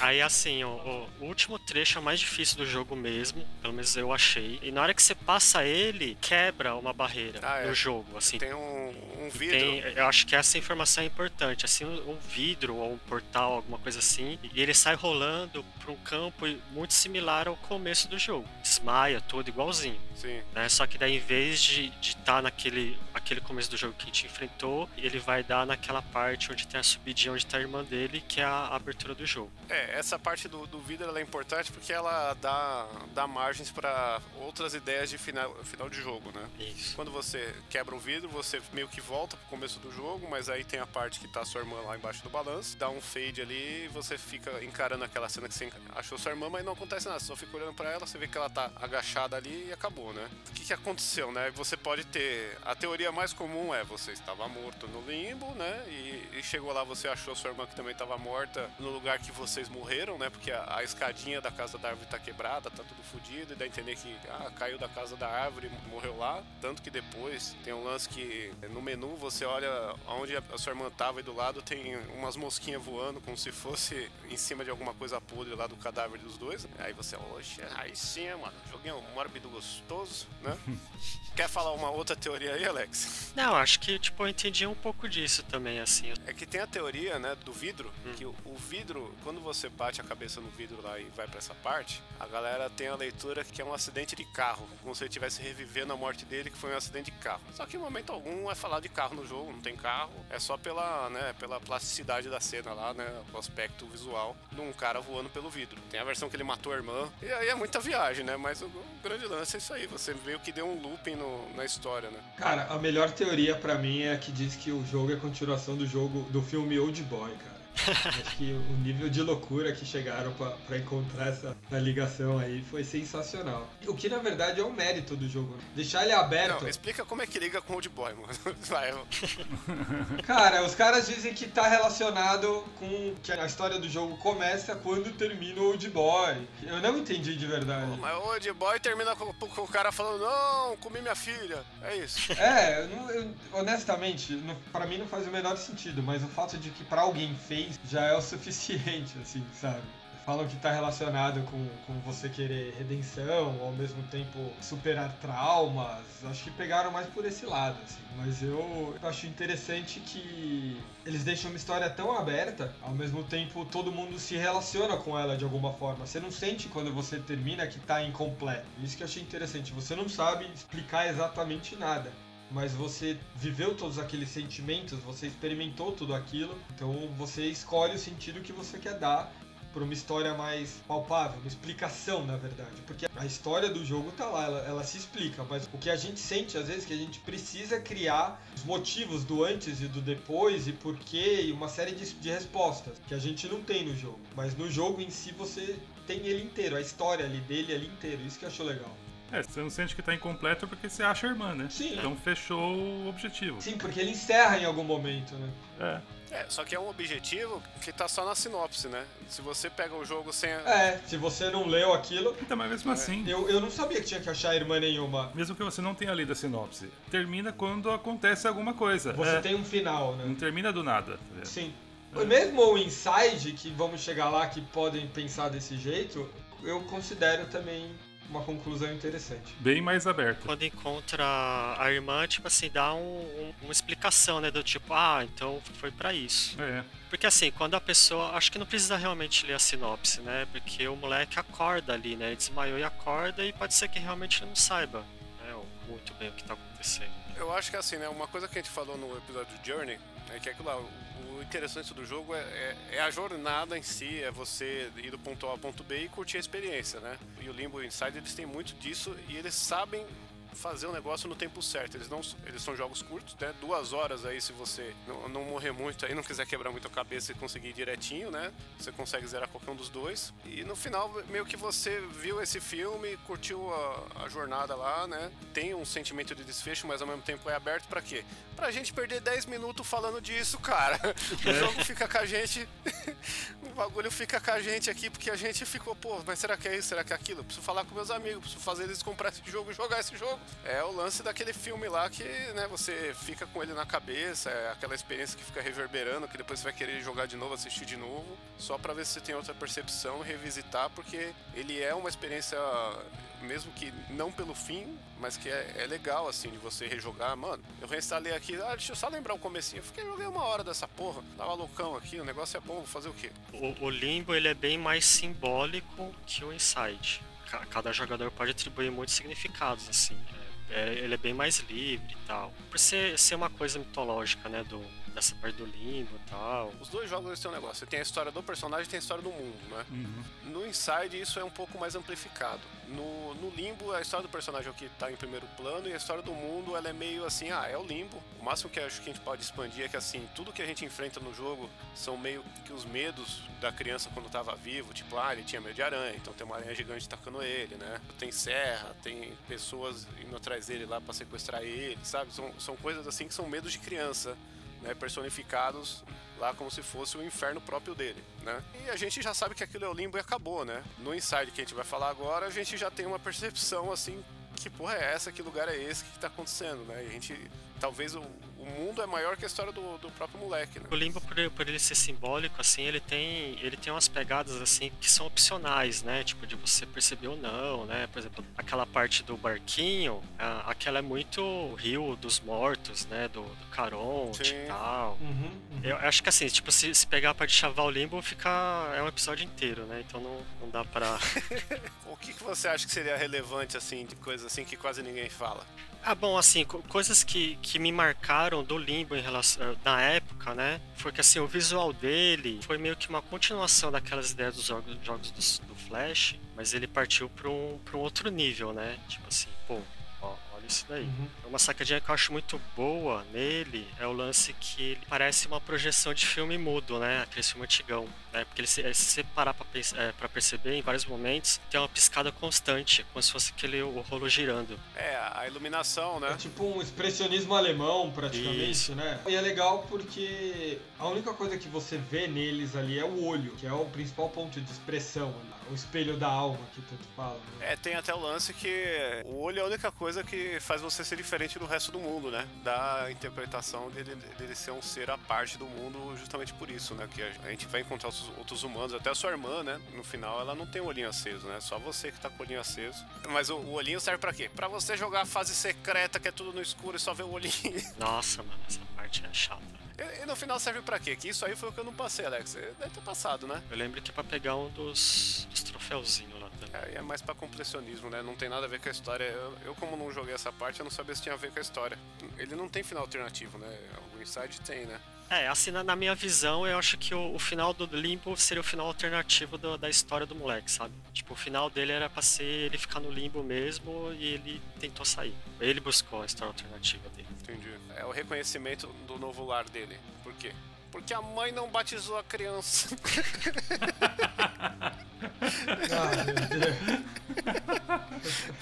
Aí assim, o, o último trecho é o mais difícil do jogo mesmo. Pelo menos eu achei. E na hora que você passa ele quebra uma barreira ah, no é. jogo, assim. Tem um, um vidro. Tem, eu acho que essa informação é importante, assim, um, vidro ou um portal, alguma coisa assim, e ele sai rolando para um campo muito similar ao começo do jogo. Desmaia tudo igualzinho. Sim. Né? Só que daí em vez de estar tá naquele aquele começo do jogo que a gente enfrentou, ele vai dar naquela parte onde tem a subidinha onde tá a irmã dele, que é a abertura do jogo. É, essa parte do, do vidro é importante porque ela dá, dá margens para outras ideias de final, final de jogo, né? Isso. Quando você quebra o vidro, você meio que volta pro começo do jogo, mas aí tem a parte que tá sua irmã lá embaixo do balanço, dá um fade ali e você fica encarando aquela cena que você achou sua irmã, mas não acontece nada. Você só fica olhando para ela, você vê que ela tá agachada ali e acabou, né? O que, que aconteceu, né? Você pode ter. A teoria mais comum é você estava morto no limbo, né? E, e chegou lá, você achou sua irmã que também estava morta no lugar que vocês morreram, né? Porque a, a, escadinha da casa da árvore tá quebrada, tá tudo fodido, e dá a entender que ah, caiu da casa da árvore morreu lá. Tanto que depois tem um lance que no menu você olha onde a sua irmã tava e do lado tem umas mosquinhas voando, como se fosse em cima de alguma coisa podre lá do cadáver dos dois. Aí você, oxe, aí sim, mano, joguinho mórbido gostoso, né? Quer falar uma outra teoria aí, Alex? Não, acho que, tipo, eu entendi um pouco disso também, assim. É que tem a teoria, né, do vidro, hum. que o, o, vidro, quando você bate a cabeça no vidro lá e vai para essa parte, a galera tem a leitura que é um acidente de carro, como se ele estivesse revivendo a morte dele, que foi um acidente de carro. Só que em momento algum é falar de carro no jogo, não tem carro, é só pela, né, pela plasticidade da cena lá, né, o aspecto visual de um cara voando pelo vidro. Tem a versão que ele matou a irmã, e aí é muita viagem, né, mas o, o grande lance é isso aí, você vê que deu um looping no, na história, né. Cara, a melhor teoria para mim é a que diz que o jogo é continuação do jogo do filme Old Boy, cara. Acho que o nível de loucura que chegaram para encontrar essa ligação aí foi sensacional. O que na verdade é o mérito do jogo. Né? Deixar ele aberto. Não, explica como é que liga com o Old Boy, mano. Vai. Cara, os caras dizem que tá relacionado com que a história do jogo começa quando termina o Old Boy. Eu não entendi de verdade. Pô, mas o Old Boy termina com, com, o cara falando: Não, comi minha filha. É isso. É, eu, eu, honestamente, para mim não faz o menor sentido, mas o fato de que para alguém já é o suficiente, assim, sabe? Falam que está relacionado com, com você querer redenção, ao mesmo tempo superar traumas. Acho que pegaram mais por esse lado, assim. Mas eu acho interessante que eles deixam uma história tão aberta, ao mesmo tempo todo mundo se relaciona com ela de alguma forma. Você não sente quando você termina que está incompleto. Isso que eu achei interessante. Você não sabe explicar exatamente nada mas você viveu todos aqueles sentimentos, você experimentou tudo aquilo, então você escolhe o sentido que você quer dar por uma história mais palpável, uma explicação, na verdade. Porque a história do jogo tá lá, ela, ela se explica, mas o que a gente sente às vezes é que a gente precisa criar os motivos do antes e do depois e porquê e uma série de, de respostas que a gente não tem no jogo. Mas no jogo em si você tem ele inteiro, a história ali dele ali inteiro, isso que eu acho legal. É, você não sente que tá incompleto porque você acha a irmã, né? Sim. Então fechou o objetivo. Sim, porque ele encerra em algum momento, né? É. É, só que é um objetivo que tá só na sinopse, né? Se você pega o jogo sem. a- É, se você não leu aquilo. Então, mas mesmo assim, Eu, eu não sabia que tinha que achar irmã nenhuma. mesmo que você não tenha lido a sinopse, termina quando acontece alguma coisa. Você É, tem um final, né? Não termina do nada. tá? Sim. Mesmo o Inside, que vamos chegar lá, que podem pensar desse jeito, eu considero também uma conclusão interessante. Bem mais aberto. Quando encontra a irmã, tipo assim, dá um- um- uma explicação, né? Do tipo, ah, então foi pra isso. É. Porque assim, quando a pessoa. Acho que não precisa realmente ler a sinopse, né? Porque o moleque acorda ali, né? Ele desmaiou e acorda e pode ser que realmente ele não saiba né, muito bem o que tá acontecendo. Eu acho que assim, né? Uma coisa que a gente falou no episódio de Journey é que aquilo lá, o interessante do jogo é, é- é a jornada em si, é você ir do ponto A ao ponto B e curtir a experiência, né? E o Limbo e o Inside eles têm muito disso e eles sabem fazer o negócio no tempo certo. Eles não eles são jogos curtos, né? Duas horas aí se você não, não morrer muito aí, não quiser quebrar muito a cabeça e conseguir ir direitinho, né? Você consegue zerar qualquer um dos dois. E no final, meio que você viu esse filme, curtiu a, a jornada lá, né? Tem um sentimento de desfecho, mas ao mesmo tempo é aberto pra quê? Pra gente perder 10 minutos falando disso, cara. O jogo fica com a gente. o bagulho fica com a gente aqui porque a gente ficou, pô, mas será que é isso? Será que é aquilo? Preciso falar com meus amigos, preciso fazer eles comprar esse jogo e jogar esse jogo. É o lance daquele filme lá que, né, você fica com ele na cabeça, é aquela experiência que fica reverberando, que depois você vai querer jogar de novo, assistir de novo, só pra ver se você tem outra percepção e revisitar, porque ele é uma experiência, mesmo que não pelo fim, mas que é, é legal, assim, de você rejogar. Mano, eu reinstalei aqui, ah, deixa eu só lembrar o comecinho. Eu fiquei, joguei uma hora dessa porra, tava loucão aqui, o negócio é bom, vou fazer o quê? O, o Limbo ele é bem mais simbólico que o Inside. Ca- Cada jogador pode atribuir muitos significados, assim. É, é- ele é bem mais livre e tal. Por ser, ser uma coisa mitológica, né? Do, dessa parte do Limbo e tal. Os dois jogos eles têm um negócio, você tem a história do personagem e tem a história do mundo, né? Uhum. No Inside isso é um pouco mais amplificado. No, no Limbo, a história do personagem é o que tá em primeiro plano e a história do mundo ela é meio assim, ah, é o Limbo. O máximo que eu acho que a gente pode expandir é que assim, tudo que a gente enfrenta no jogo são meio que os medos da criança quando tava vivo, tipo, ah, ele tinha medo de aranha, então tem uma aranha gigante atacando ele, né? Tem serra, tem pessoas indo atrás dele lá pra sequestrar ele, sabe? São, são coisas assim que são medos de criança né, personificados lá como se fosse o inferno próprio dele, né? E a gente já sabe que aquilo é o limbo e acabou, né? No Inside que a gente vai falar agora, a gente já tem uma percepção assim, que porra é essa, que lugar é esse, o que, que tá acontecendo, né? E a gente, talvez o, o mundo é maior que a história do, do próprio moleque, né? O Limbo, por, ele- por ele ser simbólico, assim, ele tem, ele tem umas pegadas, assim, que são opcionais, né? Tipo, de você perceber ou não, né? Por exemplo, aquela parte do barquinho, a- aquela é muito Rio dos Mortos, né? Do, do Caronte Sim. e tal. Uhum, uhum. Eu acho que assim, tipo, se, se pegar pra chavar o Limbo, fica. É um episódio inteiro, né? Então não, não dá pra. O que, que você acha que seria relevante, assim, de coisas assim que quase ninguém fala? Ah, bom, assim, co- coisas que, que me marcaram do Limbo em relação, eh, na época, né? Foi que, assim, o visual dele foi meio que uma continuação daquelas ideias dos jogos, jogos do, do Flash, mas ele partiu pra um, um outro nível, né? Tipo assim, pô, isso daí. Uhum. Uma sacadinha que eu acho muito boa nele é o lance que ele parece uma projeção de filme mudo, né? Aquele filme antigão. Né? Porque ele, se se você parar pra, eh, pra perceber, em vários momentos, tem uma piscada constante, como se fosse aquele o rolo girando. É, a iluminação, É né? tipo um expressionismo alemão, praticamente, Isso. né? E é legal porque a única coisa que você vê neles ali é o olho, que é o principal ponto de expressão, né? O espelho da alma que tanto fala. Né? É, tem até o lance que o olho é a única coisa que faz você ser diferente do resto do mundo, né? Da interpretação dele, dele ser um ser à parte do mundo justamente por isso, né? Que a gente vai encontrar os outros humanos, até a sua irmã, né? No final ela não tem o olhinho aceso, né? Só você que tá com o olhinho aceso. Mas o, o olhinho serve pra quê? Pra você jogar a fase secreta, que é tudo no escuro e só ver o olhinho. Nossa, mano, essa parte é chata. E, e no final serve pra quê? Que isso aí foi o que eu não passei, Alex. Você deve ter passado, né? Eu lembro que é pra pegar um dos, dos troféuzinhos lá também. É, é mais pra completionismo, né? Não tem nada a ver com a história. Eu, eu, como não joguei essa parte, eu não sabia se tinha a ver com a história. Ele não tem final alternativo, né? O Inside tem, né? É, assim, na, na minha visão, eu acho que o, o final do Limbo seria o final alternativo do- da história do moleque, sabe? Tipo, o final dele era pra ser ele ficar no limbo mesmo e ele tentou sair. Ele buscou a história alternativa dele. Entendi. É o reconhecimento do novo lar dele. Por quê? Porque a mãe não batizou a criança. Ah.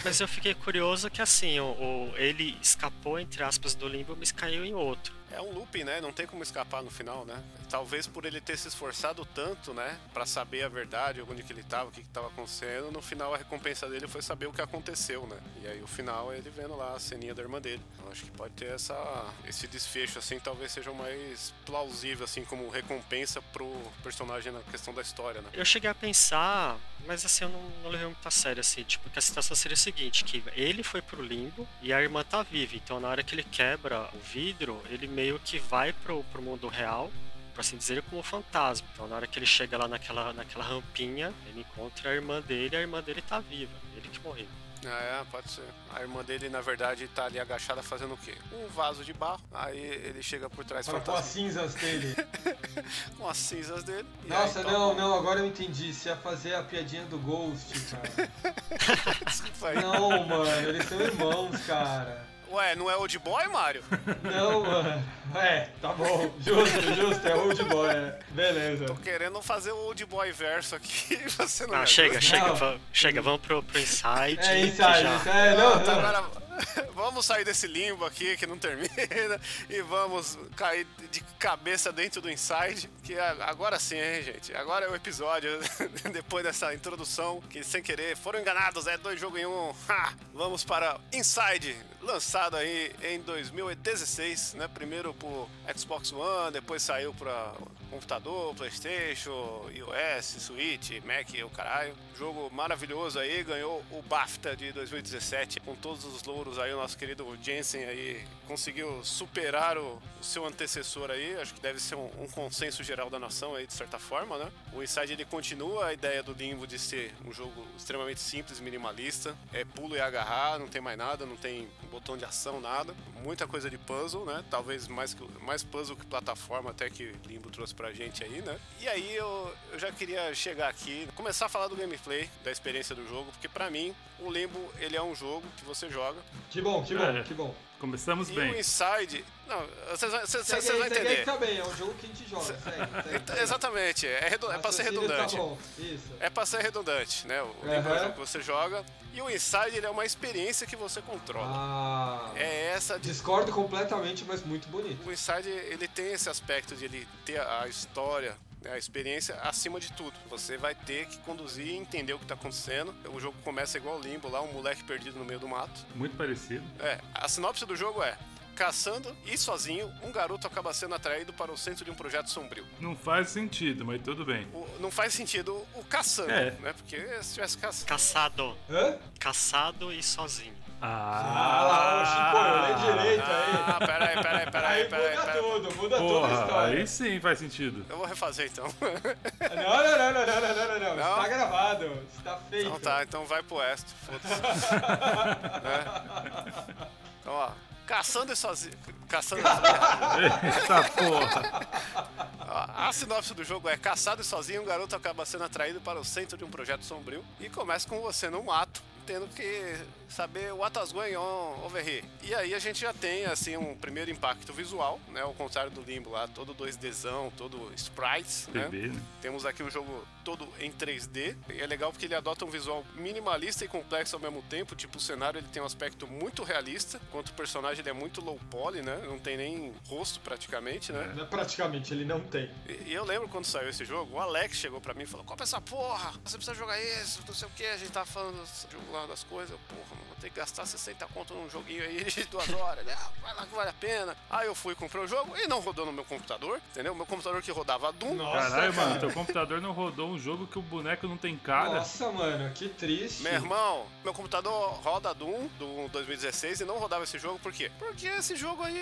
Mas eu fiquei curioso que assim, o, o- ele escapou, entre aspas, do limbo, mas caiu em outro. É um looping, né? Não tem como escapar no final, né? Talvez por ele ter se esforçado tanto, né? Pra saber a verdade, onde que ele tava, o que que tava acontecendo, no final a recompensa dele foi saber o que aconteceu, né? E aí o final é ele vendo lá a ceninha da irmã dele. Eu acho que pode ter essa, esse desfecho, assim, talvez seja o mais plausível, assim, como recompensa pro personagem na questão da história, né? Eu cheguei a pensar, mas assim, eu não, não levei muito a sério, assim, tipo, que a situação seria o seguinte, que ele foi pro limbo e a irmã tá viva, então na hora que ele quebra o vidro, ele meio que vai pro, pro mundo real, por assim dizer, como fantasma. Então na hora que ele chega lá naquela, naquela rampinha, ele encontra a irmã dele e a irmã dele tá viva, ele que morreu. Ah, é, pode ser. A irmã dele, na verdade, tá ali agachada fazendo o quê? Um vaso de barro. Aí ele chega por trás Para com as fantasma, cinzas dele. com as cinzas dele. Nossa, aí não, toca- não, agora eu entendi. Você ia fazer a piadinha do Ghost, cara. Desculpa aí. Não, mano, eles são irmãos, cara. Ué, não é Old Boy, Mario? Não, mano. É, tá bom. Justo, justo, é old boy. é. Beleza. Tô querendo fazer o Old Boy verso aqui e você não me chega, chega, Não. chega, vamos pro, pro Inside. É isso é, não, Pronto, não. agora vamos sair desse limbo aqui que não termina e vamos cair de cabeça dentro do Inside, que agora sim, hein, gente? Agora é o episódio, depois dessa introdução, que sem querer foram enganados, é dois jogos em um. Ha! Vamos para Inside, lançado aí em 2016, né? Primeiro pro Xbox One, depois saiu para computador, Playstation, iOS, Switch, Mac e o caralho. Jogo maravilhoso aí, ganhou o BAFTA de 2017 com todos os louros aí, o nosso querido Jensen aí conseguiu superar o, o seu antecessor aí, acho que deve ser um, um consenso geral da nação aí, de certa forma, né? O Inside ele continua a ideia do Limbo de ser um jogo extremamente simples, minimalista, é pulo e agarrar, não tem mais nada, não tem botão de ação, nada. Muita coisa de puzzle, né? Talvez mais, mais puzzle que plataforma até que Limbo trouxe pra gente aí, né? E aí eu, eu já queria chegar aqui, começar a falar do gameplay, da experiência do jogo, porque pra mim o Limbo ele é um jogo que você joga Que bom, que bom, É. que bom. Começamos e bem. o Inside, não, vocês vão- entender. tá bem, é um jogo que a gente joga. Segue, segue, segue. Exatamente, é, redu- é pra ser Raciocínio redundante. Tá bom, isso. É pra ser redundante, né? O é um Aham. jogo que você joga e o Inside ele é uma experiência que você controla. Ah, É essa de discordo completamente, mas muito bonito. o Inside ele tem esse aspecto de ele ter a história, a experiência acima de tudo. Você vai ter que conduzir e entender o que tá acontecendo. O jogo começa igual o Limbo lá, um moleque perdido no meio do mato. Muito parecido. É, a sinopse do jogo é Caçando e sozinho, um garoto acaba sendo atraído para o centro de um projeto sombrio. Não faz sentido, mas tudo bem. O- não faz sentido o caçando, É. né? Porque se tivesse caçando. Caçado. Hã? Caçado e sozinho. Ah, ah lá, o Chico, lê direito aí. Ah, peraí, peraí, peraí. Aí peraí, muda peraí, tudo, muda Porra, toda a história. Aí sim faz sentido. Eu vou refazer então. Não, não, não, não, não, não, não, não. Está gravado, está feito. Então tá, então vai pro West, foda-se. Né? Então, ó. Caçando e sozinho. Caçando e sozinho. Eita porra. A sinopse do jogo é: caçado e sozinho, um garoto acaba sendo atraído para o centro de um projeto sombrio e começa com você num ato tendo que saber what was going on over here. E aí a gente já tem, assim, um primeiro impacto visual, né? Ao contrário do Limbo lá, todo 2Dzão, todo sprites, né? Né? Temos aqui um jogo todo em 3D. E é legal porque ele adota um visual minimalista e complexo ao mesmo tempo. Tipo, o cenário ele tem um aspecto muito realista, enquanto o personagem ele é muito low poly, né? Não tem nem rosto praticamente, né? Não, Praticamente, ele não tem. E, e eu lembro quando saiu esse jogo, o Alex chegou pra mim e falou: Compra essa porra, você precisa jogar isso, não sei o que. A gente tava falando do jogo lá das coisas. Eu, porra, mano, vou ter que gastar 60 conto num joguinho aí de duas horas. Ele, ah, vai lá que vale a pena. Aí eu fui comprar o jogo e não rodou no meu computador, entendeu? Meu computador que rodava Doom. Nossa, Caralho, cara. mano, teu computador não rodou um jogo que o boneco não tem cara. Nossa, mano, que triste. Meu irmão, meu computador roda Doom do 2016 e não rodava esse jogo, por quê? Porque esse jogo aí,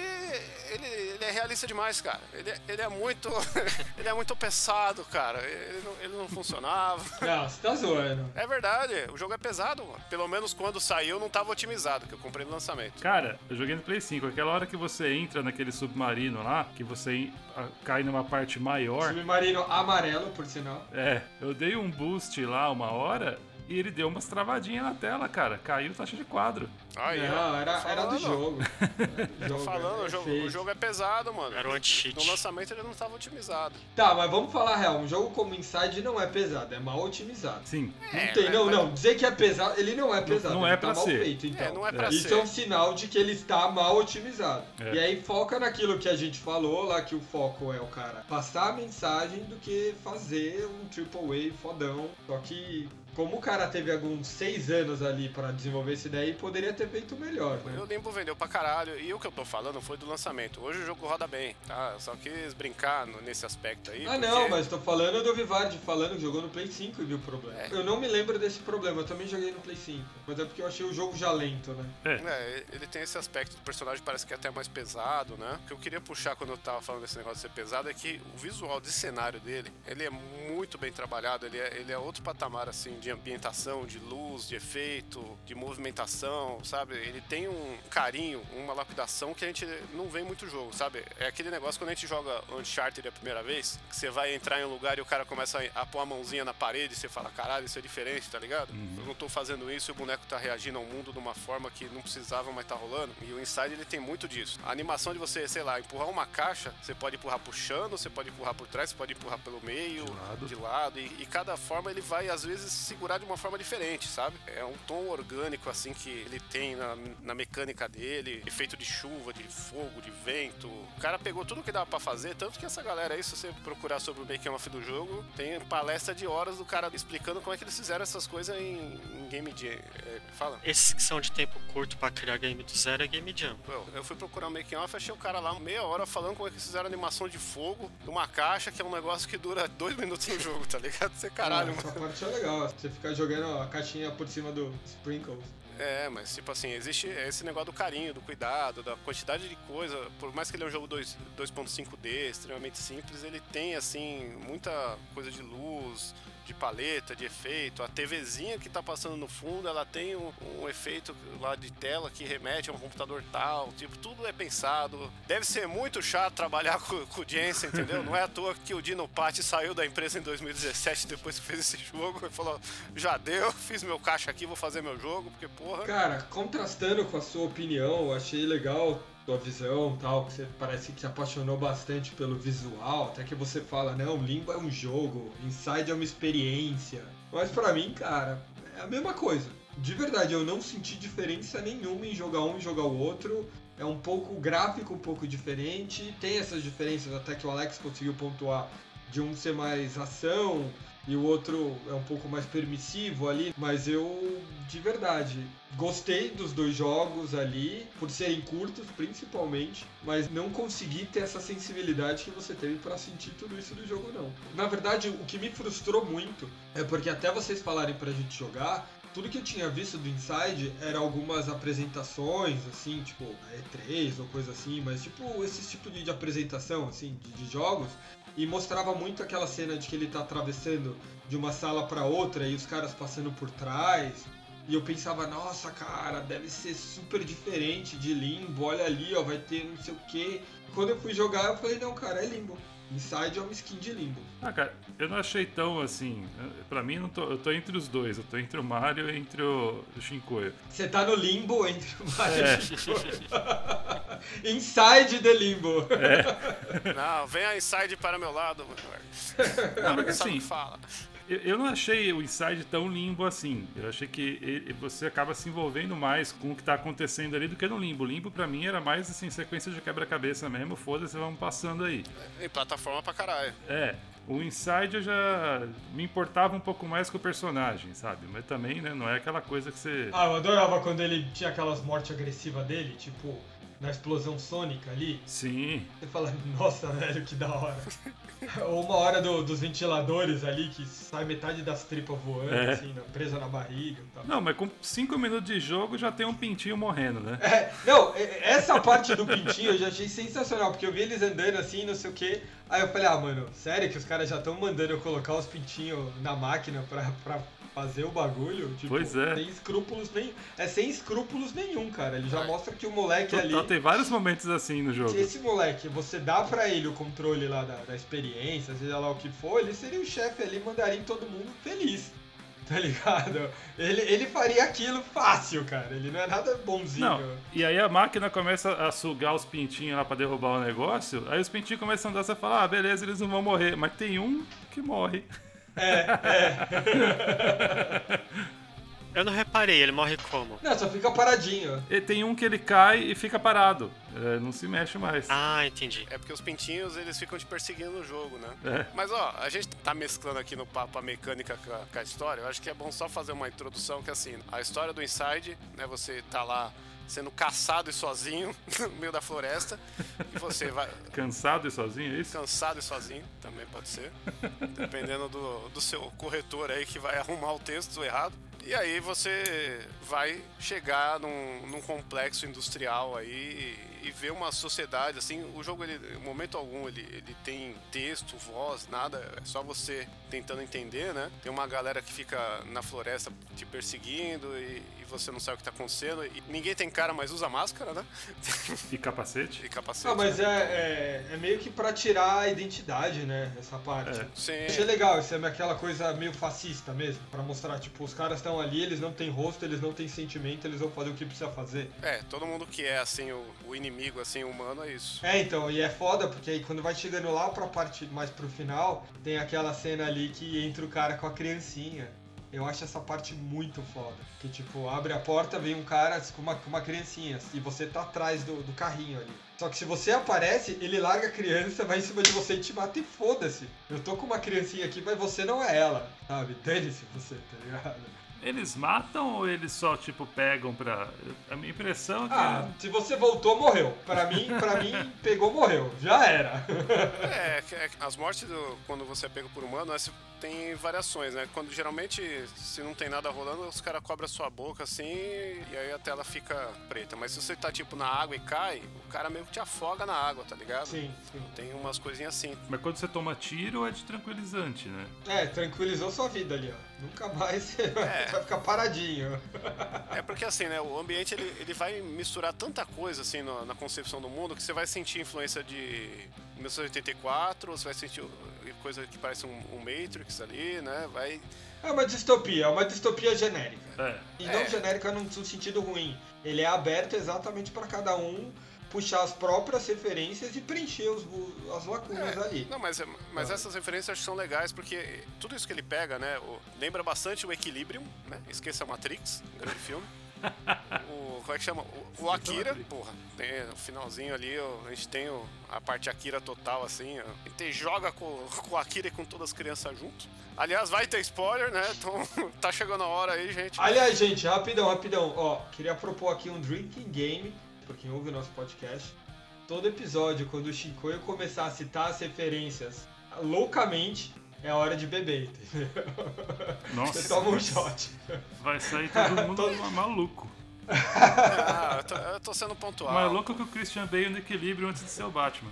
ele, ele é realista demais, cara. Ele, é- ele é muito. ele é muito pesado, cara. Ele não, ele não funcionava. Não, você tá zoando. É verdade, o jogo é pesado, mano. Pelo menos quando saiu não, tava otimizado, que eu comprei no lançamento. Cara, eu joguei no Play 5. Aquela hora que você entra naquele submarino lá, que você cai numa parte maior. Submarino amarelo, por sinal. É, eu dei um boost lá uma hora e ele deu umas travadinhas na tela, cara. Caiu taxa de quadro. Aí, não, era, era do falando. jogo. Tô Jogo, falando, é o jogo, o jogo é pesado, mano. Era um anti-cheat. No lançamento ele não tava otimizado. Tá, mas vamos falar a real. Um jogo como Inside não é pesado, é mal otimizado. Sim. Não É, tem, mas- não, mas- não. Dizer que é pesado, ele não é pesado. não é tá pra mal ser. feito, então. É, não é pra Isso ser. é um sinal de que ele está mal otimizado. É. E aí foca naquilo que a gente falou lá, que o foco é o cara passar a mensagem do que fazer um triple A fodão. Só que como o cara teve alguns seis anos ali pra desenvolver isso daí, poderia ter feito melhor, né? O Limbo vendeu pra caralho e o que eu tô falando foi do lançamento. Hoje o jogo roda bem, tá? Eu só quis brincar no- nesse aspecto aí. Ah porque- não, mas tô falando do Vivard, falando que jogou no Play 5 e viu o problema. É. Eu não me lembro desse problema, eu também joguei no Play 5. Mas é porque eu achei o jogo já lento, né? É, ele tem esse aspecto do personagem parece que é até mais pesado, né? O que eu queria puxar quando eu tava falando desse negócio de ser pesado é que o visual de cenário dele, ele é muito bem trabalhado, ele é, ele é outro patamar, assim, de ambientação, de luz, de efeito, de movimentação, sabe? Ele tem um carinho, uma lapidação que a gente não vê em muito jogo, sabe? É aquele negócio quando a gente joga Uncharted a primeira vez, que você vai entrar em um lugar e o cara começa a, pôr a mãozinha na parede e você fala, caralho, isso é diferente, tá ligado? Eu não tô fazendo isso e o boneco tá reagindo ao mundo de uma forma que não precisava, mas tá rolando. E o Inside ele tem muito disso. A animação de você, sei lá, empurrar uma caixa, você pode empurrar puxando, você pode empurrar por trás, você pode empurrar pelo meio, De lado. de lado. E, e cada forma ele vai, às vezes, segurar de uma forma diferente, sabe? É um tom orgânico, assim, que ele tem na, na mecânica dele. Efeito de chuva, de fogo, de vento. O cara pegou tudo que dava pra fazer, tanto que essa galera aí, se você procurar sobre o making off do jogo, tem palestra de horas do cara explicando como é que eles fizeram essas coisas em, em Game Jam. É, fala. Esses que são de tempo curto pra criar game do zero é Game Jam. Well, eu fui procurar o making off, achei o cara lá meia hora falando como é que eles fizeram animação de fogo numa caixa, que é um negócio que dura dois minutos no jogo, tá ligado? Você caralho, mano. Essa parte é legal, você ficar jogando a caixinha por cima do Sprinkles. É, mas tipo assim, existe esse negócio do carinho, do cuidado, da quantidade de coisa. Por mais que ele é um jogo 2 2.5D, extremamente simples, ele tem assim muita coisa de luz, de paleta, de efeito. A TVzinha que tá passando no fundo, ela tem um, um efeito lá de tela que remete a um computador tal. Tipo, tudo é pensado. Deve ser muito chato trabalhar com, com o Jensen, entendeu? Não é à toa que o Dino Patti saiu da empresa em 2017 depois que fez esse jogo e falou: já deu, fiz meu caixa aqui, vou fazer meu jogo, porque porra. Cara, contrastando com a sua opinião, achei legal tua visão tal, que você parece que se apaixonou bastante pelo visual, até que você fala, não, Limbo é um jogo, Inside é uma experiência. Mas pra mim, cara, é a mesma coisa. De verdade, eu não senti diferença nenhuma em jogar um e jogar o outro. É um pouco gráfico, um pouco diferente. Tem essas diferenças, até que o Alex conseguiu pontuar de um ser mais ação e o outro é um pouco mais permissivo ali, mas eu de verdade gostei dos dois jogos ali, por serem curtos principalmente, mas não consegui ter essa sensibilidade que você teve pra sentir tudo isso do jogo não. Na verdade, o que me frustrou muito é porque até vocês falarem pra gente jogar, tudo que eu tinha visto do Inside era algumas apresentações, assim, tipo, a E3 ou coisa assim, mas tipo, esse tipo de, de apresentação, assim, de, de jogos, e mostrava muito aquela cena de que ele tá atravessando de uma sala pra outra e os caras passando por trás. E eu pensava, nossa, cara, deve ser super diferente de Limbo, olha ali, ó, vai ter não sei o quê. Quando eu fui jogar, eu falei, não, cara, é Limbo. Inside é uma skin de Limbo. Ah, cara, eu não achei tão assim. Pra mim, não tô, eu tô entre os dois. Eu tô entre o Mario e entre o Shinkoio. Você tá no limbo entre o Mario É. e o Shinkoio. Inside the Limbo. Não, vem a Inside para meu lado. Não, porque Sabe o assim, que fala. Eu, eu não achei o Inside tão limbo assim. Eu achei que ele- você acaba se envolvendo mais com o que tá acontecendo ali do que no limbo. O limbo pra mim era mais assim, sequência de quebra-cabeça mesmo. Foda-se, vamos passando aí. Em plataforma pra caralho. É. O Inside eu já me importava um pouco mais com o personagem, sabe? Mas também, né, não é aquela coisa que você. Ah, eu adorava quando ele tinha aquelas mortes agressivas dele, tipo, na explosão sônica ali. Sim. Você fala, nossa, velho, que da hora. Ou uma hora do- dos ventiladores ali, que sai metade das tripas voando, É. assim, presa na barriga e tal. Não, mas com 5 minutos de jogo já tem um pintinho morrendo, né? É, não, essa parte do pintinho eu já achei sensacional, porque eu vi eles andando assim, não sei o que. Aí eu falei, ah, mano, sério que os caras já estão mandando eu colocar os pintinhos na máquina pra, pra fazer o bagulho? Tipo, Pois é. Sem escrúpulos nem. É sem escrúpulos nenhum, cara. Ele já Ai. mostra que o moleque ali. Total, tem vários momentos assim no jogo. Se esse moleque, você dá pra ele o controle lá da, da experiência, seja lá o que for, ele seria o chefe ali, mandaria todo mundo feliz. Tá ligado? Ele, ele faria aquilo fácil, cara. Ele não é nada bonzinho. Não, e aí a máquina começa a sugar os pintinhos lá pra derrubar o negócio, aí os pintinhos começam a andar, você fala, ah, beleza, eles não vão morrer, mas tem um que morre. Eu não reparei, ele morre como? Não, só fica paradinho. E tem um que ele cai e fica parado, é, não se mexe mais. Ah, entendi. É porque os pintinhos eles ficam te perseguindo no jogo, né? É. Mas ó, a gente tá mesclando aqui no papo a mecânica com a, com a história. Eu acho que é bom só fazer uma introdução que assim, a história do Inside, né? Você tá lá sendo caçado e sozinho no meio da floresta e você vai Cansado e sozinho, é isso? cansado e sozinho, também pode ser, dependendo do, do seu corretor aí que vai arrumar o texto errado. E aí você vai chegar num, num complexo industrial aí e, e ver uma sociedade, assim, o jogo, ele, em momento algum, ele, ele tem texto, voz, nada, é só você tentando entender, né? Tem uma galera que fica na floresta te perseguindo e, e você não sabe o que tá acontecendo. E ninguém tem cara, mas usa máscara, né? E capacete? E capacete. Ah, mas né? é, é, é meio que pra tirar a identidade, né? Essa parte. É. Sim. Achei legal, isso é aquela coisa meio fascista mesmo, pra mostrar, tipo, os caras estão ali, eles não têm rosto, eles não têm sentimento, eles vão fazer o que precisa fazer. É, todo mundo que é, assim, o, o inimigo, assim, humano, é isso. É, então, e é foda, porque aí quando vai chegando lá pra parte mais pro final, tem aquela cena ali que entra o cara com a criancinha. Eu acho essa parte muito foda. Que tipo, abre a porta, vem um cara com uma, com uma criancinha, e você tá atrás do, do carrinho ali. Só que se você aparece, ele larga a criança, vai em cima de você e te mata e foda-se. Eu tô com uma criancinha aqui, mas você não é ela, sabe? Dane-se você, tá ligado? Eles matam ou eles só, tipo, pegam pra. A minha impressão é que. Ah, se você voltou, morreu. Pra mim, pra mim, pegou, morreu. Já era. É, que- é as mortes do- quando você é pego por humano é, se- tem variações, né? Quando geralmente, se não tem nada rolando, os caras cobram a sua boca assim e aí a tela fica preta. Mas se você tá tipo na água e cai, o cara meio que te afoga na água, tá ligado? Sim, sim. Tem umas coisinhas assim. Mas quando você toma tiro é de tranquilizante, né? É, tranquilizou sua vida ali, ó. Nunca mais você É. vai ficar paradinho. É porque assim, né? O ambiente ele, ele vai misturar tanta coisa assim no- na concepção do mundo que você vai sentir influência de 1984, você vai sentir coisa que parece um, um Matrix ali, né? Vai. É uma distopia, é uma distopia genérica. É. E É. não genérica num sentido ruim. Ele é aberto exatamente pra cada um puxar as próprias referências e preencher os, as lacunas ali. Não, mas, mas Ah. essas referências acho que são legais porque tudo isso que ele pega, né? o- lembra bastante o Equilibrium, né? Esqueça Matrix, um grande filme. O, como é que chama? O, o Akira, porra, tem no finalzinho ali, a gente tem o- a parte Akira total, assim. A gente joga com, com o Akira e com todas as crianças junto. Aliás, vai ter spoiler, né? Então tá chegando a hora aí, gente. Aliás, gente, rapidão, rapidão. Ó, queria propor aqui um drinking game pra quem ouve o nosso podcast. Todo episódio, quando o Shinkoio começar a citar as referências loucamente, é hora de beber, entendeu? Nossa. Você toma um shot. Vai sair todo mundo maluco. Ah, eu tô, eu tô sendo pontual. Maluco que o Christian Bale no equilíbrio antes de ser o Batman.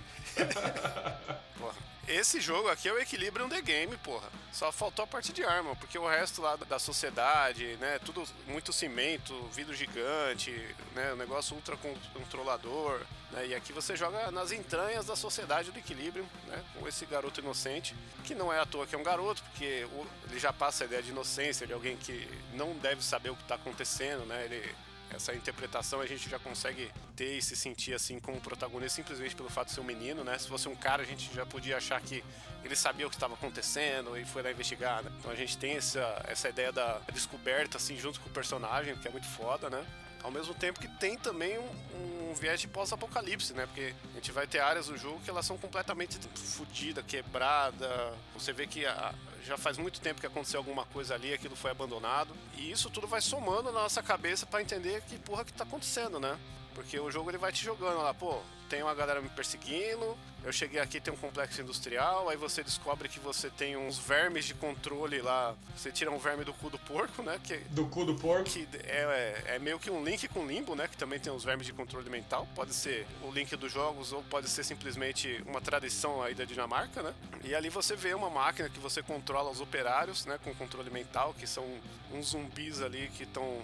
Porra. Esse jogo aqui é o Equilibrium The Game, porra. Só faltou a parte de arma, porque o resto lá da sociedade, né, tudo muito cimento, vidro gigante, né, um negócio ultra con- controlador, né, e aqui você joga nas entranhas da sociedade do Equilibrium, né, com esse garoto inocente, que não é à toa que é um garoto, porque o- ele já passa a ideia de inocência, de alguém que não deve saber o que tá acontecendo, né, ele essa interpretação a gente já consegue ter e se sentir assim como protagonista simplesmente pelo fato de ser um menino, né? Se fosse um cara, a gente já podia achar que ele sabia o que estava acontecendo e foi lá investigar, né? Então a gente tem essa, essa ideia da descoberta assim junto com o personagem, que é muito foda, né? Ao mesmo tempo que tem também um, um viés de pós-apocalipse, né? Porque a gente vai ter áreas do jogo que elas são completamente fodidas, quebrada. Você vê que a- já faz muito tempo que aconteceu alguma coisa ali, aquilo foi abandonado. E isso tudo vai somando na nossa cabeça pra entender que porra que tá acontecendo, né? Porque o jogo ele vai te jogando lá, pô, tem uma galera me perseguindo, eu cheguei aqui, tem um complexo industrial, aí você descobre que você tem uns vermes de controle lá. Você tira um verme do cu do porco, né? Que, Do cu do porco. que é, é, é meio que um link com Limbo, né? Que também tem uns vermes de controle mental. Pode ser o link dos jogos ou pode ser simplesmente uma tradição aí da Dinamarca, né? E ali você vê uma máquina que você controla os operários, né? Com controle mental, que são uns zumbis ali que estão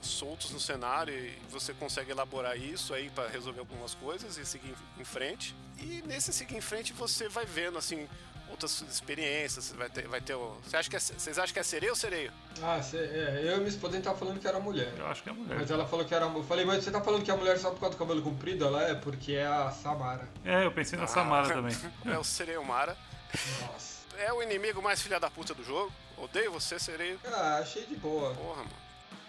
soltos no cenário e você consegue elaborar isso aí para resolver algumas coisas e seguir em frente. E nesse seguir em frente você vai vendo assim outras experiências, você vai ter, vai ter o... Você acha que é, vocês acham que é sereio ou sereio? Ah, cê, é, eu e minha esposa tava falando que era mulher. Eu acho que é mulher. Mas ela falou que era. Eu falei, mas você tá falando que é mulher só por causa do cabelo comprido? Ela é, porque é a Samara. É, eu pensei na Samara também. É o sereio Mara. Nossa. É o inimigo mais filha da puta do jogo. Odeio você, sereio. Ah, achei de boa. Porra, mano.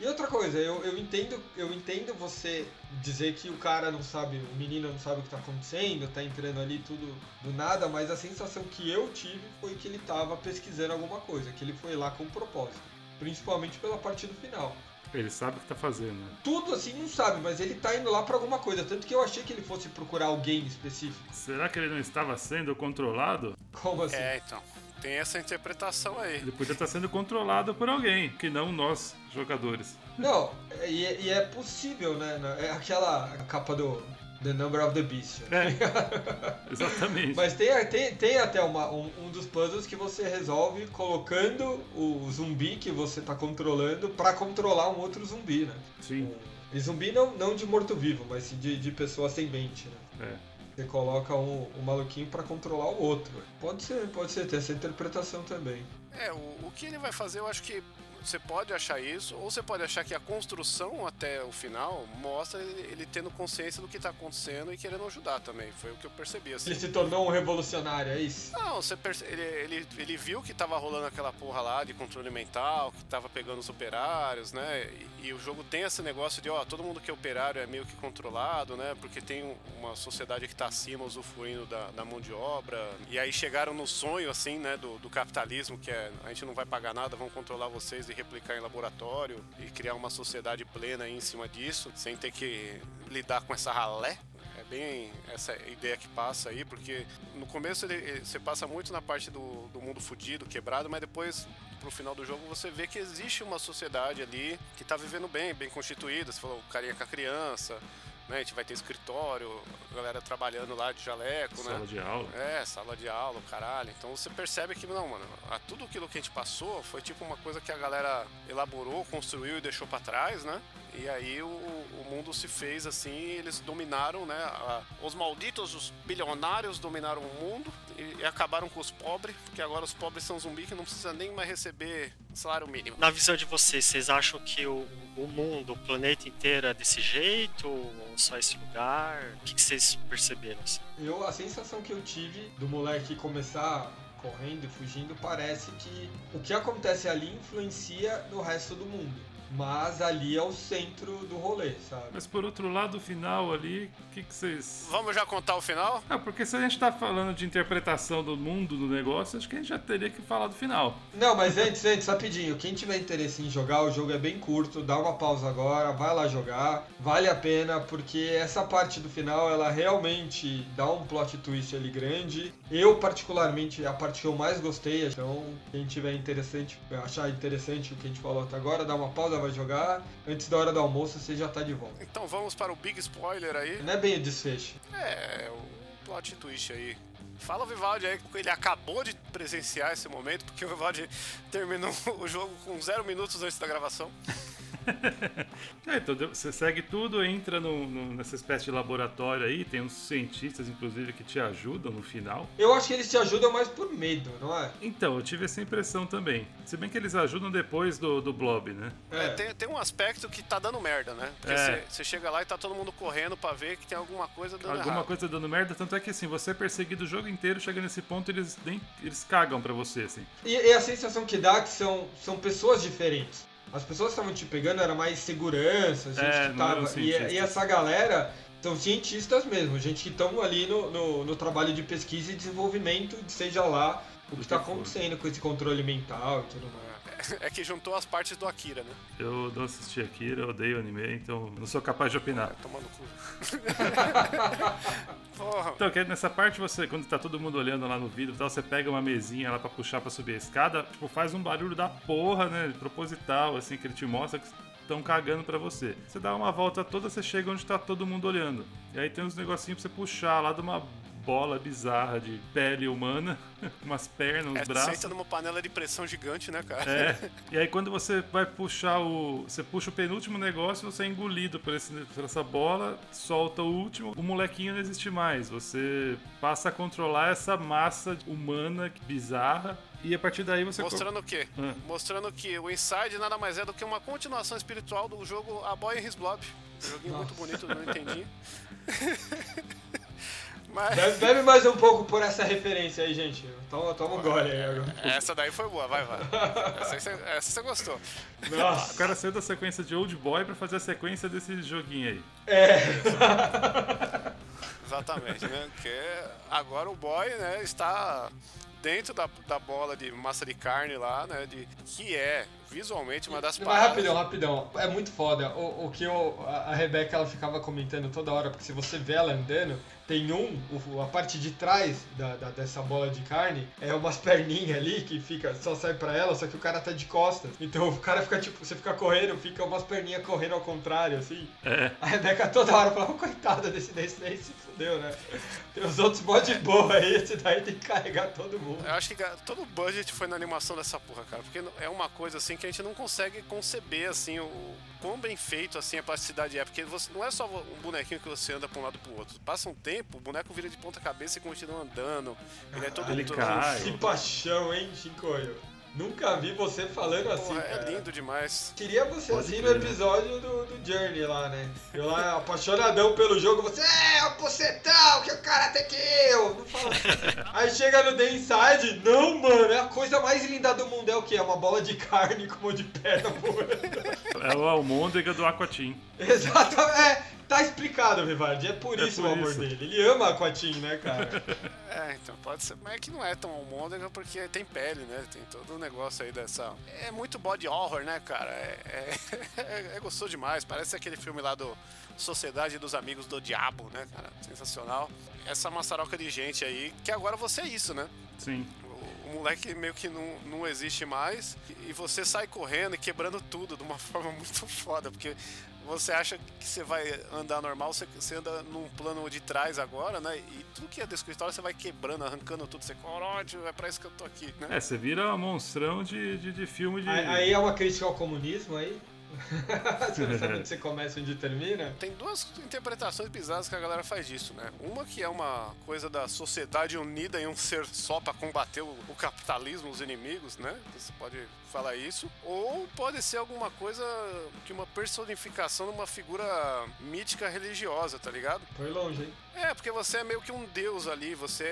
E outra coisa, eu, eu entendo eu entendo você dizer que o cara não sabe, o menino não sabe o que tá acontecendo, tá entrando ali tudo do nada, mas a sensação que eu tive foi que ele tava pesquisando alguma coisa, que ele foi lá com um propósito. Principalmente pela parte do final. Ele sabe o que tá fazendo. né? Tudo assim não sabe, mas ele tá indo lá pra alguma coisa. Tanto que eu achei que ele fosse procurar alguém específico. Será que ele não estava sendo controlado? Como assim? É, então. Tem essa interpretação aí. Ele podia estar sendo controlado por alguém, que não nós, jogadores. Não, e, é- e é possível, né? É aquela capa do The Number of the Beast. né? É, exatamente. Mas tem, tem, tem até uma, um, um dos puzzles que você resolve colocando o zumbi que você tá controlando pra controlar um outro zumbi, né? Sim, E zumbi não, não de morto-vivo, mas sim de, de pessoa ascendente, né? é. Você coloca um, um maluquinho pra controlar o outro. Pode ser, pode ser, tem essa interpretação também. É, o, o que ele vai fazer, eu acho que você pode achar isso, ou você pode achar que a construção até o final mostra ele, tendo consciência do que tá acontecendo e querendo ajudar também. Foi o que eu percebi, assim. Ele se tornou um revolucionário, é isso? Não, você perce... ele, ele, ele viu que tava rolando aquela porra lá de controle mental, que tava pegando os operários, né? E, e o jogo tem esse negócio de, ó, todo mundo que é operário é meio que controlado, né? Porque tem um- uma sociedade que tá acima usufruindo da, da mão de obra. E aí chegaram no sonho, assim, né, do, do capitalismo, que é a gente não vai pagar nada, vamos controlar vocês e replicar em laboratório e criar uma sociedade plena em cima disso, sem ter que lidar com essa ralé. É bem essa ideia que passa aí, porque no começo ele- você passa muito na parte do, do mundo fudido, quebrado, mas depois, pro final do jogo, você vê que existe uma sociedade ali que tá vivendo bem, bem constituída. Você falou, o carinha com a criança, né? A gente vai ter escritório, galera trabalhando lá de jaleco, né? Sala de aula. É, sala de aula, caralho. Então você percebe que, não, mano, a- tudo aquilo que a gente passou foi tipo uma coisa que a galera elaborou, construiu e deixou pra trás, né? E aí o, o mundo se fez assim, eles dominaram, né? a- os malditos, os bilionários dominaram o mundo e, e acabaram com os pobres, porque agora os pobres são zumbi que não precisa nem mais receber salário mínimo. Na visão de vocês, vocês acham que o, o mundo, o planeta inteiro é desse jeito? Ou só esse lugar? O que, que vocês perceberam? Assim? Eu, a sensação que eu tive do moleque começar correndo e fugindo parece que o que acontece ali influencia no resto do mundo. Mas ali é o centro do rolê, sabe? Mas por outro lado, o final ali, o que, que vocês. Vamos já contar o final? Ah, porque se a gente tá falando de interpretação do mundo do negócio, acho que a gente já teria que falar do final. Não, mas antes, antes, rapidinho. Quem tiver interesse em jogar, o jogo é bem curto, dá uma pausa agora, vai lá jogar. Vale a pena, porque essa parte do final, ela realmente dá um plot twist ali grande. Eu, particularmente, é a parte que eu mais gostei. Então, quem tiver interessante, achar interessante o que a gente falou até agora, dá uma pausa, vai jogar. Antes da hora do almoço, você já tá de volta. Então vamos para o big spoiler aí. Não é bem o desfecho. É, o plot twist aí. Fala o Vivaldi aí, ele acabou de presenciar esse momento, porque o Vivaldi terminou o jogo com zero minutos antes da gravação. É, então você segue tudo, entra no- no- nessa espécie de laboratório aí, tem uns cientistas, inclusive, que te ajudam no final. Eu acho que eles te ajudam mais por medo, não é? Então, eu tive essa impressão também. Se bem que eles ajudam depois do, do Blob, né? É, tem, tem um aspecto que tá dando merda, né? Porque É. você você chega lá e tá todo mundo correndo pra ver que tem alguma coisa dando Alguma errado. coisa dando merda, tanto é que assim, você é perseguido o jogo inteiro, chega nesse ponto eles nem eles cagam pra você, assim. E, e a sensação que dá é que são, são pessoas diferentes. As pessoas que estavam te pegando era mais segurança, gente É, que tava. E, e essa galera são cientistas mesmo, gente que estão ali no, no, no trabalho de pesquisa e desenvolvimento, seja lá o que tá acontecendo com esse controle mental e tudo mais. É que juntou as partes do Akira, né? Eu não assisti Akira, eu odeio anime, então não sou capaz de opinar. Vai tomar no cu. Porra. Então, que nessa parte você, quando tá todo mundo olhando lá no vidro e tal, você pega uma mesinha lá pra puxar pra subir a escada, tipo, faz um barulho da porra, né? Proposital, assim, que ele te mostra que estão cagando pra você. Você dá uma volta toda, você chega onde tá todo mundo olhando. E aí tem uns negocinhos pra você puxar lá de uma bola bizarra de pele humana, umas pernas, uns É, braços. senta numa panela de pressão gigante, né, cara? É. E aí quando você vai puxar o. Você puxa o penúltimo negócio, você é engolido por, esse- por essa bola, solta o último, o molequinho não existe mais. Você passa a controlar essa massa humana bizarra. E a partir daí você. Mostrando o quê? Ah. Mostrando que o Inside nada mais é do que uma continuação espiritual do jogo A Boy and His Blob. Um joguinho muito bonito, não entendi. Mas Bebe, bebe mais um pouco por essa referência aí, gente. Toma, toma um gole aí agora. essa daí foi boa, vai, vai. Essa, você- essa você gostou. O Nossa. cara saiu da sequência de Old Boy pra fazer a sequência desse joguinho aí. É. Exatamente, né? Porque agora o boy, né, está dentro da, da bola de massa de carne lá, né? De, que é visualmente uma das Mas paradas. rapidão, rapidão. É muito foda. O, o que eu, a Rebeca ela ficava comentando toda hora, porque se você vê ela andando, tem um, a parte de trás da, da- dessa bola de carne, é umas perninhas ali que fica, só sai pra ela, só que o cara tá de costas. Então o cara fica tipo, você fica correndo, fica umas perninhas correndo ao contrário, assim. É. A Rebeca toda hora falava, coitada desse desse daí se fudeu, né? Tem os outros mó de boa aí, esse daí tem que carregar todo mundo. Eu acho que todo o budget foi na animação dessa porra, cara. Porque é uma coisa assim que a gente não consegue conceber assim o quão bem feito assim a plasticidade é. Porque você, não é só um bonequinho que você anda pra um lado pro outro. Passa um tempo, o boneco vira de ponta cabeça e continua andando. Ele é todo Ele todo- cai. Que paixão, hein, Shinkoio? Nunca vi você falando assim, Porra, cara. é lindo demais. Queria você Pode assim crer, no né? episódio do, do Journey lá, né? Eu lá, apaixonadão pelo jogo, você é o pocetão que o cara tem que eu. Não fala. Aí chega no The Inside, não, mano, é a coisa mais linda do mundo. É o quê? É uma bola de carne com uma de perna voando. É o Almôndega do Aquatim. Exato, é. Tá explicado, Vivardi. É por É isso por o amor isso. dele. Ele ama Aquatim, né, cara? É, então pode ser. Mas é que não é tão almôndega porque tem pele, né? Tem todo o negócio aí dessa. É muito body horror, né, cara? É, é, é gostoso demais. Parece aquele filme lá do Sociedade dos Amigos do Diabo, né, cara? Sensacional. Essa maçaroca de gente aí, que agora você é isso, né? Sim. Moleque meio que não, não existe mais e você sai correndo e quebrando tudo de uma forma muito foda, porque você acha que você vai andar normal, você, você anda num plano de trás agora, né? E tudo que é do escritório você vai quebrando, arrancando tudo, você coródio, é pra isso que eu tô aqui, né? É, você vira um monstrão de, de, de filme de. Aí, aí é uma crítica ao comunismo aí? você não sabe onde você começa e onde termina? Tem duas interpretações bizarras que a galera faz disso, né? Uma que é uma coisa da sociedade unida em um ser só pra combater o, o capitalismo, os inimigos, né? Você pode falar isso. Ou pode ser alguma coisa que uma personificação de uma figura mítica religiosa, tá ligado? Foi longe, hein? É, porque você é meio que um deus ali, você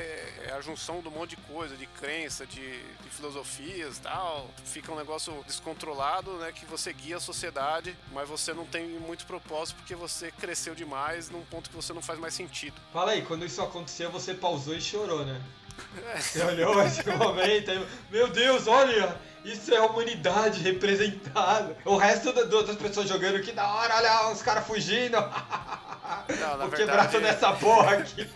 é a junção de um monte de coisa, de crença, de, de filosofias e tal. Fica um negócio descontrolado, né? Que você guia a sociedade, mas você não tem muito propósito porque você cresceu demais num ponto que você não faz mais sentido. Fala aí, quando isso aconteceu, você pausou e chorou, né? Você olhou esse momento aí, meu Deus, olha, isso é a humanidade representada. O resto da- das pessoas jogando, que da hora, olha os caras fugindo. Não, na Vou quebrar verdade- toda essa porra aqui.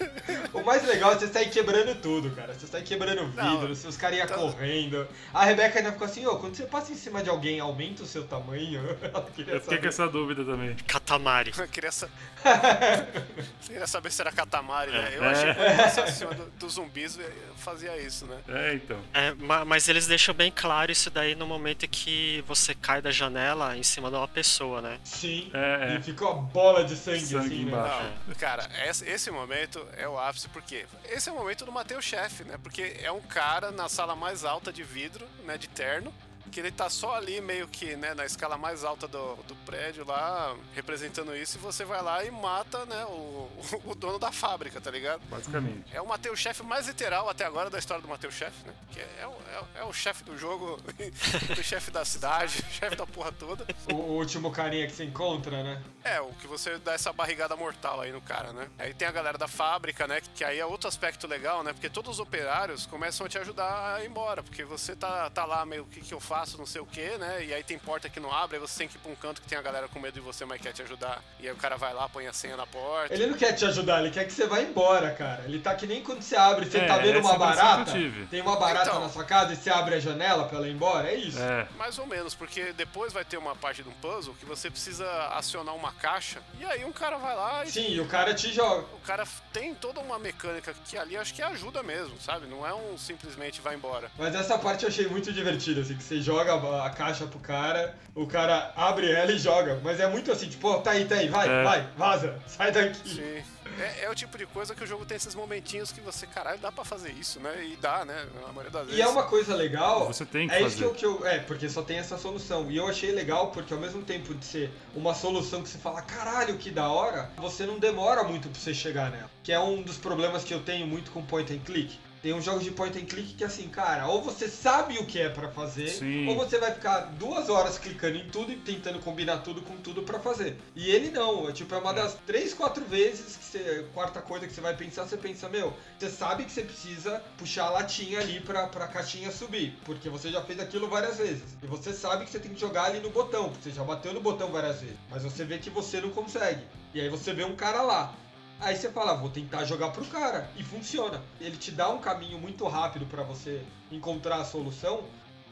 O mais legal é você sair quebrando tudo, cara. Você sai quebrando Não, vidro, seus caras iam então- correndo. A Rebeca ainda ficou assim, ô, quando você passa em cima de alguém, aumenta o seu tamanho? Ela queria Eu fiquei com essa dúvida também. Katamari. Eu queria, sa... queria saber se era Katamari, né? Eu É. achei que quando passasse em cima do- dos zumbis eu fazia isso, né? É, então. É, ma- mas eles deixam bem claro isso daí no momento que você cai da janela em cima de uma pessoa, né? Sim. É, é. E ficou a bola de sangue, Sangue assim, embaixo. né? Não, cara, esse, esse momento é o ápice, porque esse é o momento do Mateus Chefe, né? Porque é um cara na sala mais alta de vidro, né? De terno, que ele tá só ali meio que, né, na escala mais alta do, do prédio lá, representando isso, e você vai lá e mata, né, o, o dono da fábrica, tá ligado? Basicamente. É o Mateus Chefe mais literal até agora da história do Mateus Chefe, né? Que é, é, o- é, o- é o chefe do jogo, o chefe da cidade, o chefe da porra toda. O, o último carinha que você encontra, né? É, o que você dá essa barrigada mortal aí no cara, né? Aí tem a galera da fábrica, né? Que aí é outro aspecto legal, né? Porque todos os operários começam a te ajudar a ir embora. Porque você tá, tá lá meio, o que, que eu faço, não sei o que, né? E aí tem porta que não abre, aí você tem que ir pra um canto que tem a galera com medo de você, mas quer te ajudar. E aí o cara vai lá, põe a senha na porta. Ele não quer te ajudar, ele quer que você vá embora, cara. Ele tá que nem quando você abre, você É, tá vendo uma é a impressão barata, tem uma barata Então. na sua casa e você abre a janela pra ela ir embora, é isso. É. Mais ou menos, porque depois vai ter uma parte de um puzzle que você precisa acionar uma caixa. E aí um cara vai lá e Sim, e o cara te joga. o cara tem toda uma mecânica que ali acho que ajuda mesmo, sabe? Não é um simplesmente vai embora. Mas essa parte eu achei muito divertida, assim, que você joga a, caixa pro cara, o cara abre ela e joga. Mas é muito assim, tipo, tá aí, tá aí, vai, É. vai, vaza, sai daqui. Sim. É, é o tipo de coisa que o jogo tem esses momentinhos que você, caralho, dá pra fazer isso, né? E dá, né? Na maioria das vezes. E é uma coisa legal. Você tem que é isso que fazer. eu, que eu. É, porque só tem essa solução. E eu achei legal porque ao mesmo tempo de ser uma solução que você fala, caralho, que da hora, você não demora muito pra você chegar nela. Que é um dos problemas que eu tenho muito com point and click. Tem uns jogos de point and click que assim, cara, ou você sabe o que é pra fazer, Sim. ou você vai ficar duas horas clicando em tudo e tentando combinar tudo com tudo pra fazer. E ele não, é tipo, é uma das três, quatro vezes que você. Quarta coisa que você vai pensar, você pensa, meu, você sabe que você precisa puxar a latinha ali pra, pra caixinha subir, porque você já fez aquilo várias vezes. E você sabe que você tem que jogar ali no botão, porque você já bateu no botão várias vezes. Mas você vê que você não consegue. E aí você vê um cara lá. Aí você fala, vou tentar jogar pro cara. E funciona. Ele te dá um caminho muito rápido pra você encontrar a solução,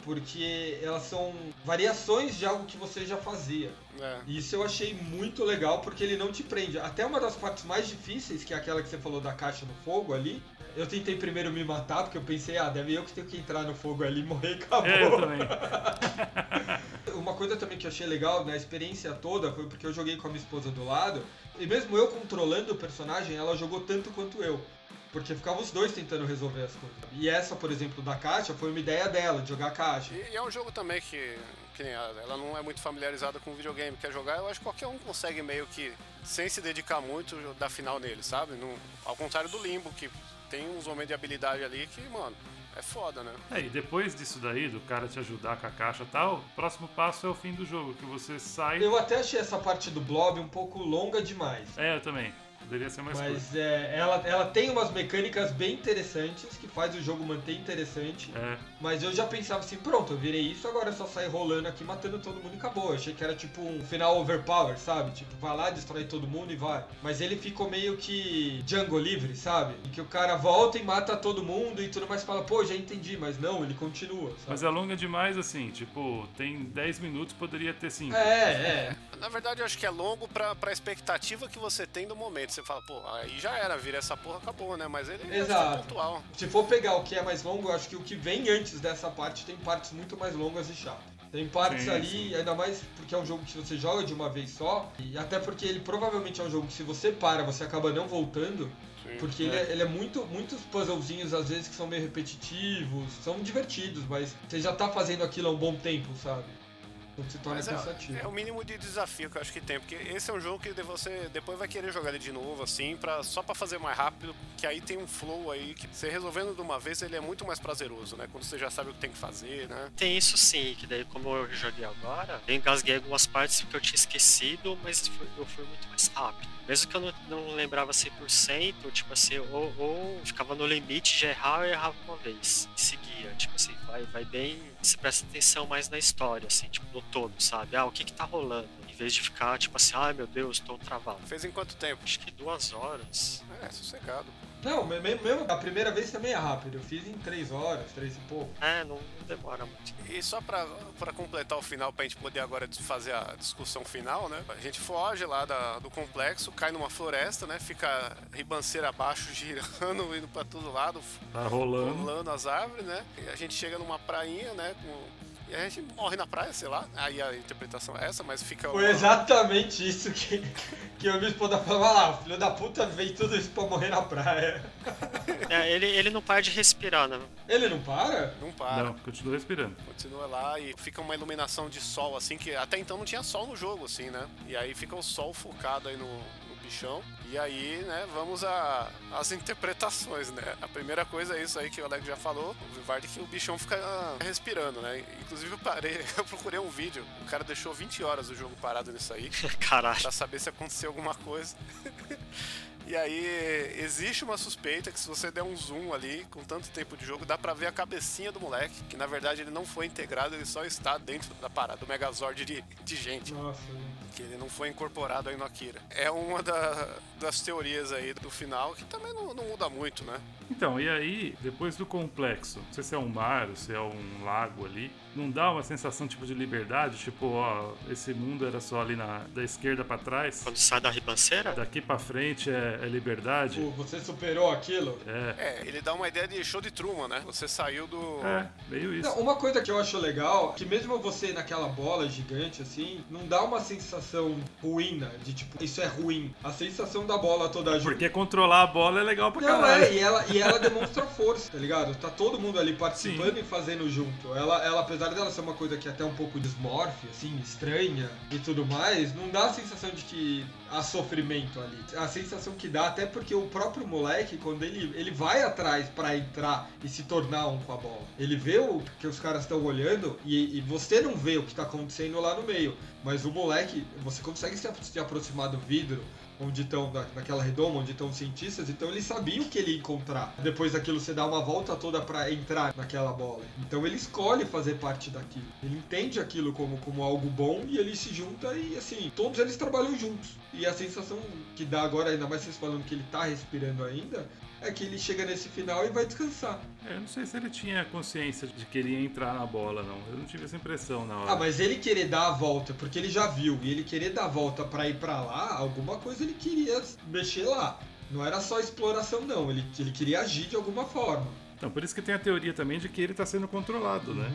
porque elas são variações de algo que você já fazia. É. E Isso eu achei muito legal porque ele não te prende. Até uma das partes mais difíceis, que é aquela que você falou da caixa no fogo ali. Eu tentei primeiro me matar, porque eu pensei, ah, deve eu que tenho que entrar no fogo ali e morrer e acabou. É, eu também. Uma coisa também que eu achei legal na experiência toda foi porque eu joguei com a minha esposa do lado, e mesmo eu controlando o personagem, ela jogou tanto quanto eu. Porque ficava os dois tentando resolver as coisas. E essa, por exemplo, da caixa, foi uma ideia dela, de jogar caixa. E, é um jogo também que, que ela, não é muito familiarizada com videogame, quer jogar, eu acho que qualquer um consegue meio que, sem se dedicar muito, dar final nele, sabe? Não- ao contrário do Limbo, que tem uns momentos de habilidade ali que, mano, é foda, né? É, e depois disso daí, do cara te ajudar com a caixa e tal, o próximo passo é o fim do jogo, que você sai. Eu até achei essa parte do blob um pouco longa demais. É, eu também. Poderia ser mais curto. Mas é, ela, ela tem umas mecânicas bem interessantes que faz o jogo manter interessante. É, Mas eu já pensava assim, pronto, eu virei isso, agora é só sair rolando aqui, matando todo mundo e acabou. Eu achei que era tipo um final overpower, sabe? Tipo, vai lá, destrói todo mundo e vai. Mas ele ficou meio que Django livre, sabe? Em que o cara volta e mata todo mundo e tudo mais fala, pô, já entendi, mas não, ele continua, sabe? mas é longa demais assim, tipo, tem 10 minutos, poderia ter 5. É, é. Na verdade, eu acho que é longo pra, pra expectativa que você tem do momento. Você fala, pô, aí já era, vira essa porra, acabou, né? Mas ele é pontual. Se for pegar o que é mais longo, eu acho que o que vem antes dessa parte tem partes muito mais longas e chatas. Tem partes Sim, ali, sim. ainda mais porque é um jogo que você joga de uma vez só, e até porque ele provavelmente é um jogo que se você para, você acaba não voltando, Sim. porque ele, é, ele é muito, muitos puzzlezinhos às vezes que são meio repetitivos, são divertidos, mas você já tá fazendo aquilo há um bom tempo, sabe? Se torna Mas cansativo. é, é o mínimo de desafio que eu acho que tem, porque esse é um jogo que você depois vai querer jogar ele de novo, assim, pra, só pra fazer mais rápido, que aí tem um flow aí que você resolvendo de uma vez ele é muito mais prazeroso, né? Quando você já sabe o que tem que fazer, né? Tem isso sim, que daí como eu joguei agora, eu engasguei algumas partes que eu tinha esquecido, mas foi- eu fui muito mais rápido. Mesmo que eu não, não lembrava 100%, tipo assim, ou, ou ficava no limite de errar, eu errava uma vez. E seguia, tipo assim, vai, vai bem. Você presta atenção mais na história, assim, tipo, no todo, sabe? Ah, o que que tá rolando? Em vez de ficar, tipo assim, ai meu Deus, tô travado. Fez em quanto tempo? Acho que duas horas. É, sossegado. Não, me- me- mesmo a primeira vez também é rápido, eu fiz em 3 horas, 3 e pouco. É, não, não demora muito. E só pra, pra completar o final, pra gente poder agora fazer a discussão final, né? A gente foge lá da- do complexo, cai numa floresta, né? Fica ribanceira abaixo, girando, indo pra todo lado, Tá rolando. rolando as árvores, né? E a gente chega numa prainha, né? com- E a gente morre na praia, sei lá. Aí a interpretação é essa, mas fica. Foi uma- exatamente isso que, que eu me esposa falou. Olha lá, o filho da puta veio tudo isso pra morrer na praia. É, ele, ele não para de respirar, né? Ele não para? Não para. Não, continua respirando. Continua lá e fica uma iluminação de sol, assim, que até então não tinha sol no jogo, assim, né? E aí fica o sol focado aí no, no bichão. E aí, né, vamos a- às interpretações, né? A primeira coisa é isso aí que o Alex já falou, o Vivard, que o bichão fica respirando, né? Inclusive eu parei, eu procurei um vídeo, o cara deixou 20 horas o jogo parado nisso aí, Caralho. pra saber se aconteceu alguma coisa. E aí, existe uma suspeita que se você der um zoom ali, com tanto tempo de jogo, dá pra ver a cabecinha do moleque, que na verdade ele não foi integrado, ele só está dentro da parada, do Megazord de, de gente, Nossa, que ele não foi incorporado aí no Akira. É uma da- das teorias aí do final, que também não, não muda muito, né? Então, e aí, depois do complexo, não sei se é um mar ou se é um lago ali, não dá uma sensação tipo de liberdade? Tipo, ó, esse mundo era só ali na, da esquerda pra trás, Quando sai da ribanceira? daqui pra frente é, é liberdade? Pô, você superou aquilo? É, É, ele dá uma ideia de show de Truman, né? Você saiu do. é, meio isso. Não, uma coisa que eu acho legal, que mesmo você naquela bola gigante assim, não dá uma sensação ruim, né? De tipo, isso é ruim. A sensação da bola toda junto. Porque controlar a bola é legal pra Não, caralho. é, e ela, e ela demonstra força, tá ligado? Tá todo mundo ali participando e fazendo junto. Ela, ela, apesar dela ser uma coisa que é até um pouco desmorfe, assim, estranha e tudo mais, não dá a sensação de que há sofrimento ali. A sensação que dá, até porque o próprio moleque, quando ele, ele vai atrás pra entrar e se tornar um com a bola, ele vê o que os caras estão olhando e, e você não vê o que tá acontecendo lá no meio. Mas o moleque, você consegue se, se aproximar do vidro onde estão, na- naquela redoma, onde estão os cientistas, então ele sabia o que ele ia encontrar. Depois daquilo, você dá uma volta toda pra entrar naquela bola. Então ele escolhe fazer parte daquilo. Ele entende aquilo como, como algo bom e ele se junta e assim, todos eles trabalham juntos. E a sensação que dá agora, ainda mais vocês falando que ele tá respirando ainda, é que ele chega nesse final e vai descansar. É, Eu não sei se ele tinha consciência de que ele ia entrar na bola, não. Eu não tive essa impressão na hora. Ah, mas ele querer dar a volta, porque ele já viu, e ele querer dar a volta pra ir pra lá, alguma coisa ele queria mexer lá. Não era só exploração, não. Ele, ele queria agir de alguma forma. Então, por isso que tem a teoria também de que ele tá sendo controlado, né?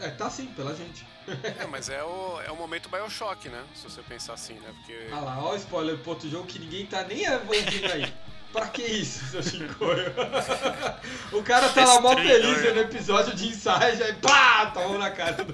É, tá sim, pela gente. É, mas é o, é o momento Bioshock, né? Se você pensar assim, né? Porque. Ah lá, ó, o spoiler pro outro jogo que ninguém tá nem ouvindo aí. Pra que isso, seu Shinkoio? o cara tá lá mó feliz vendo episódio de Inside, aí pá, tomou na cara do.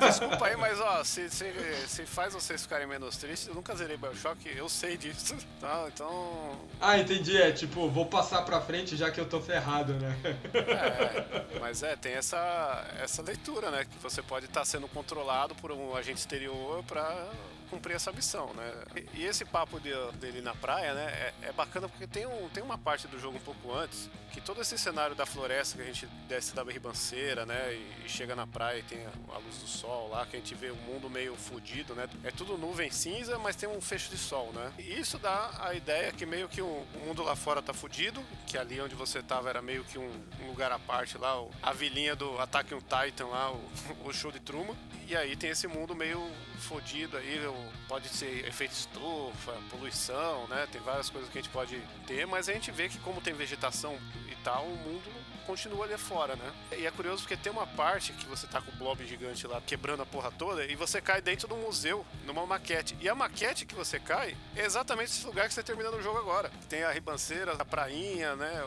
Desculpa aí, mas ó, se, se, se faz vocês ficarem menos tristes, eu nunca zerei Bioshock, eu sei disso. Tá, então. Ah, entendi, é tipo, vou passar pra frente já que eu tô ferrado, né? É, mas é, tem essa, essa leitura, né? Que você pode estar sendo controlado por um agente exterior pra cumprir essa missão, né? E, e esse papo de- dele na praia, né? É, é bacana porque tem, um, tem uma parte do jogo um pouco antes que todo esse cenário da floresta que a gente desce da ribanceira, né? E, e chega na praia e tem a, a luz do sol lá, que a gente vê o mundo meio fudido, né? É tudo nuvem cinza, mas tem um fecho de sol, né? E isso dá a ideia que meio que o, o mundo lá fora tá fudido, que ali onde você tava era meio que um, um lugar à parte lá, a vilinha do Attack on Titan lá, o, o show de Truman. E aí tem esse mundo meio fodido aí, pode ser efeito estufa, poluição, né? Tem várias coisas que a gente pode ter, mas a gente vê que como tem vegetação e tal, o mundo continua ali fora, né? E é curioso porque tem uma parte que você tá com o blob gigante lá quebrando a porra toda e você cai dentro do museu, numa maquete. E a maquete que você cai é exatamente esse lugar que você termina no jogo agora. Tem a ribanceira, a prainha, né?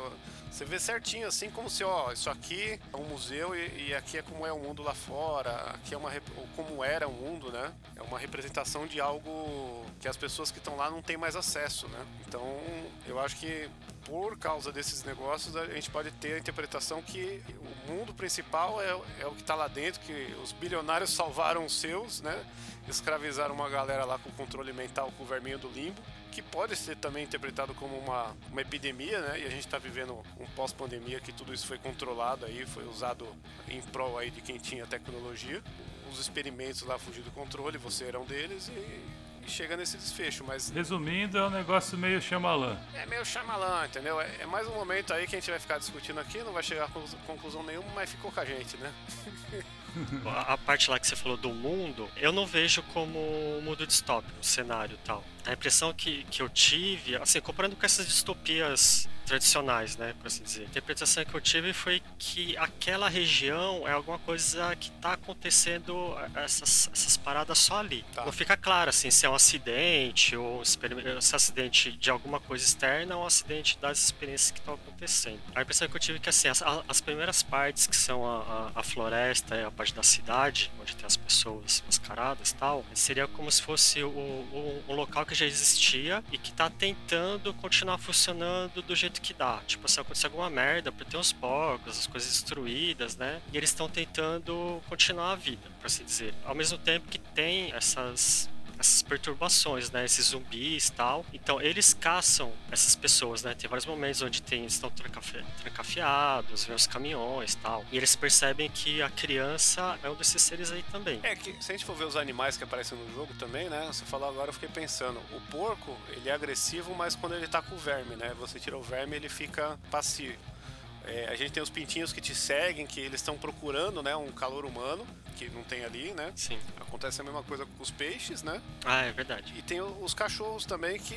Você vê certinho, assim, como se, ó, isso aqui é um museu e, e aqui é como é o mundo lá fora, aqui é uma, ou como era o mundo, né? É uma representação de algo que as pessoas que estão lá não têm mais acesso, né? Então, eu acho que por causa desses negócios, a gente pode ter a interpretação que o mundo principal é, é o que está lá dentro, que os bilionários salvaram os seus, né? Escravizaram uma galera lá com controle mental com o verminho do limbo, que pode ser também interpretado como uma, uma epidemia, né? E a gente está vivendo um pós-pandemia que tudo isso foi controlado aí, foi usado em prol aí de quem tinha tecnologia. Os experimentos lá fugiram do controle, você era um deles e chega nesse desfecho, mas Resumindo, é um negócio meio chamalã. é meio chamalã, entendeu? É, é mais um momento aí que a gente vai ficar discutindo aqui, não vai chegar a conclu- conclusão nenhuma, mas ficou com a gente, né? A parte lá que você falou do mundo, eu não vejo como um mundo distópico, o cenário tal. A impressão que, que eu tive, assim, comparando com essas distopias tradicionais, né, por assim dizer. A interpretação que eu tive foi que aquela região é alguma coisa que está acontecendo essas, essas paradas só ali. Tá. Não fica claro assim se é um acidente ou se é acidente de alguma coisa externa ou um acidente das experiências que estão acontecendo. A impressão que eu tive é que assim as, as primeiras partes que são a, a, a floresta e a parte da cidade, onde tem as pessoas mascaradas, tal, seria como se fosse o, o, um local que já existia e que está tentando continuar funcionando do jeito que dá. Tipo, se acontecer alguma merda, porque tem os porcos, as coisas destruídas, né? E eles estão tentando continuar a vida, por assim dizer. Ao mesmo tempo que tem essas essas perturbações, né? Esses zumbis e tal. Então eles caçam essas pessoas, né? Tem vários momentos onde tem, eles estão trancafe, trancafiados, vê os caminhões e tal. E eles percebem que a criança é um desses seres aí também. É que se a gente for ver os animais que aparecem no jogo também, né? Você falou agora, eu fiquei pensando. O porco, ele é agressivo, mas quando ele tá com o verme, né? Você tira o verme, ele fica passivo. É, a gente tem os pintinhos que te seguem, que eles estão procurando, né, um calor humano que não tem ali, né? Sim. Acontece a mesma coisa com os peixes, né? Ah, é verdade. E tem os cachorros também que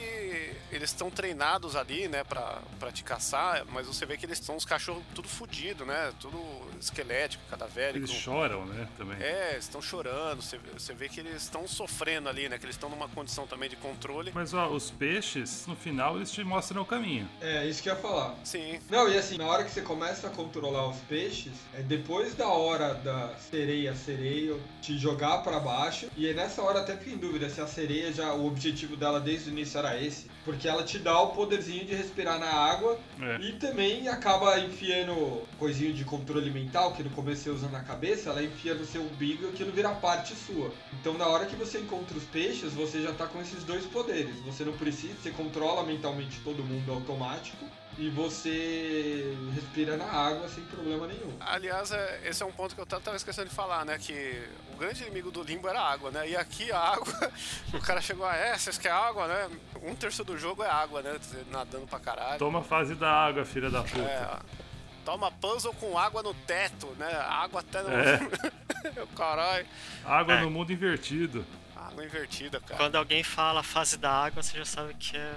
eles estão treinados ali, né, pra, pra te caçar, mas você vê que eles são os cachorros tudo fodido, né? Tudo esquelético, cadavérico. Eles choram, né, também. É, estão chorando, você, você vê que eles estão sofrendo ali, né? Que eles estão numa condição também de controle. Mas, ó, os peixes, no final, eles te mostram o caminho. É, isso que eu ia falar. Sim. Não, e assim, na hora que você começa a controlar os peixes, é depois da hora da sereia sereia te jogar para baixo. E é nessa hora até fico em dúvida se a sereia já o objetivo dela desde o início era esse, porque ela te dá o poderzinho de respirar na água é. e também acaba enfiando coisinho de controle mental que no começo você usa na cabeça, ela enfia no seu umbigo e aquilo vira parte sua. Então na hora que você encontra os peixes, você já tá com esses dois poderes. Você não precisa, você controla mentalmente todo mundo automático e você respira na água sem problema nenhum. Aliás, é, esse é um ponto que eu tava esquecendo de falar, né? Que o grande inimigo do limbo era a água, né? E aqui a água, o cara chegou a, é, vocês querem água, né? Um terço do jogo é água, né? Nadando pra caralho. Toma a fase da água, filha da puta. É, toma puzzle com água no teto, né? Água até no. É. Caralho. Água é. no mundo invertido. Água invertida, cara. Quando alguém fala fase da água, você já sabe que é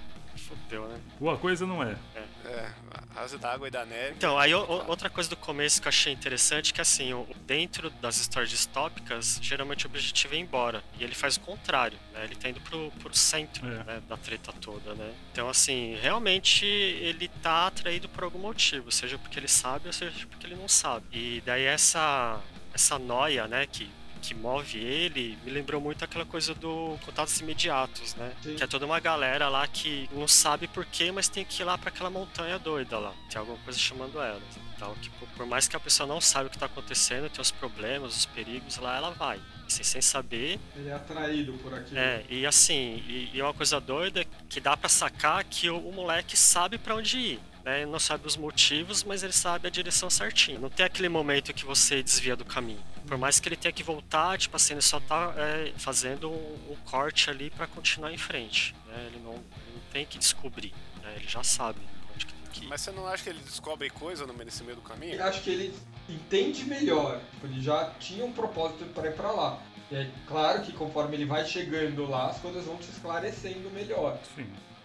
fudeu, né? Boa coisa não é. É, é asa d'água e da neve. Então, aí o, outra coisa do começo que eu achei interessante é que assim, o, dentro das histórias distópicas, geralmente o objetivo é ir embora. E ele faz o contrário, né? Ele tá indo pro, pro centro é. né? da treta toda, né? Então, assim, realmente ele tá atraído por algum motivo, seja porque ele sabe ou seja porque ele não sabe. E daí essa essa noia, né, que que move ele me lembrou muito aquela coisa do Contatos Imediatos, né? Sim. Que é toda uma galera lá que não sabe porquê, mas tem que ir lá para aquela montanha doida lá. Tem alguma coisa chamando elas. Então, que por mais que a pessoa não saiba o que está acontecendo, tem os problemas, os perigos, lá ela vai. Assim, sem saber. Ele é atraído por aquilo. É, e assim, e, e uma coisa doida que dá para sacar que o, o moleque sabe para onde ir. Né? Ele não sabe os motivos, mas ele sabe a direção certinha. Não tem aquele momento que você desvia do caminho. Por mais que ele tenha que voltar, tipo assim, ele só tá é, fazendo um, um, corte ali para continuar em frente. Né? Ele, não, ele, não, tem que descobrir, né? ele já sabe onde que tem que ir. Mas você não acha que ele descobre coisa no nesse meio do caminho? Eu acho que ele entende melhor. Tipo, ele já tinha um propósito para ir para lá. E é claro que conforme ele vai chegando lá, as coisas vão se esclarecendo melhor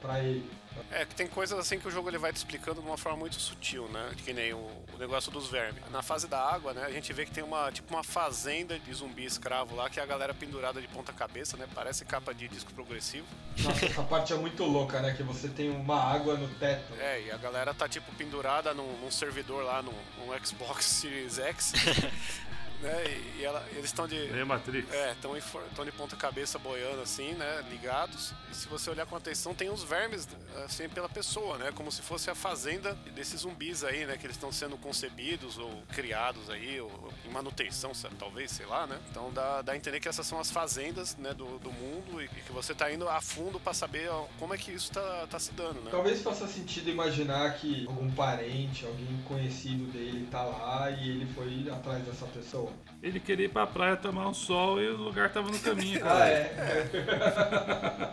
para ele. É, que tem coisas assim que o jogo ele vai te explicando de uma forma muito sutil, né? Que nem o, o, negócio dos vermes. Na fase da água, né, a gente vê que tem uma tipo uma fazenda de zumbi escravo lá, que é a galera pendurada de ponta cabeça, né? Parece capa de disco progressivo. Nossa, essa parte é muito louca, né? Que você tem uma água no teto. É, e a galera tá tipo pendurada num, num servidor lá, num, num Xbox Series X. né? E, ela, eles estão de. É Matrix. É, estão de ponta cabeça boiando assim, né? Ligados. E se você olhar com atenção, tem uns vermes assim pela pessoa, né? Como se fosse a fazenda desses zumbis aí, né? Que eles estão sendo concebidos ou criados aí, ou em manutenção, talvez, sei lá, né? Então dá, dá a entender que essas são as fazendas né, do, do mundo e que você tá indo a fundo para saber como é que isso tá, tá se dando, né? Talvez faça sentido imaginar que algum parente, alguém conhecido dele tá lá e ele foi atrás dessa pessoa. Ele queria ir pra praia tomar um sol e o lugar tava no caminho, cara. ah, é.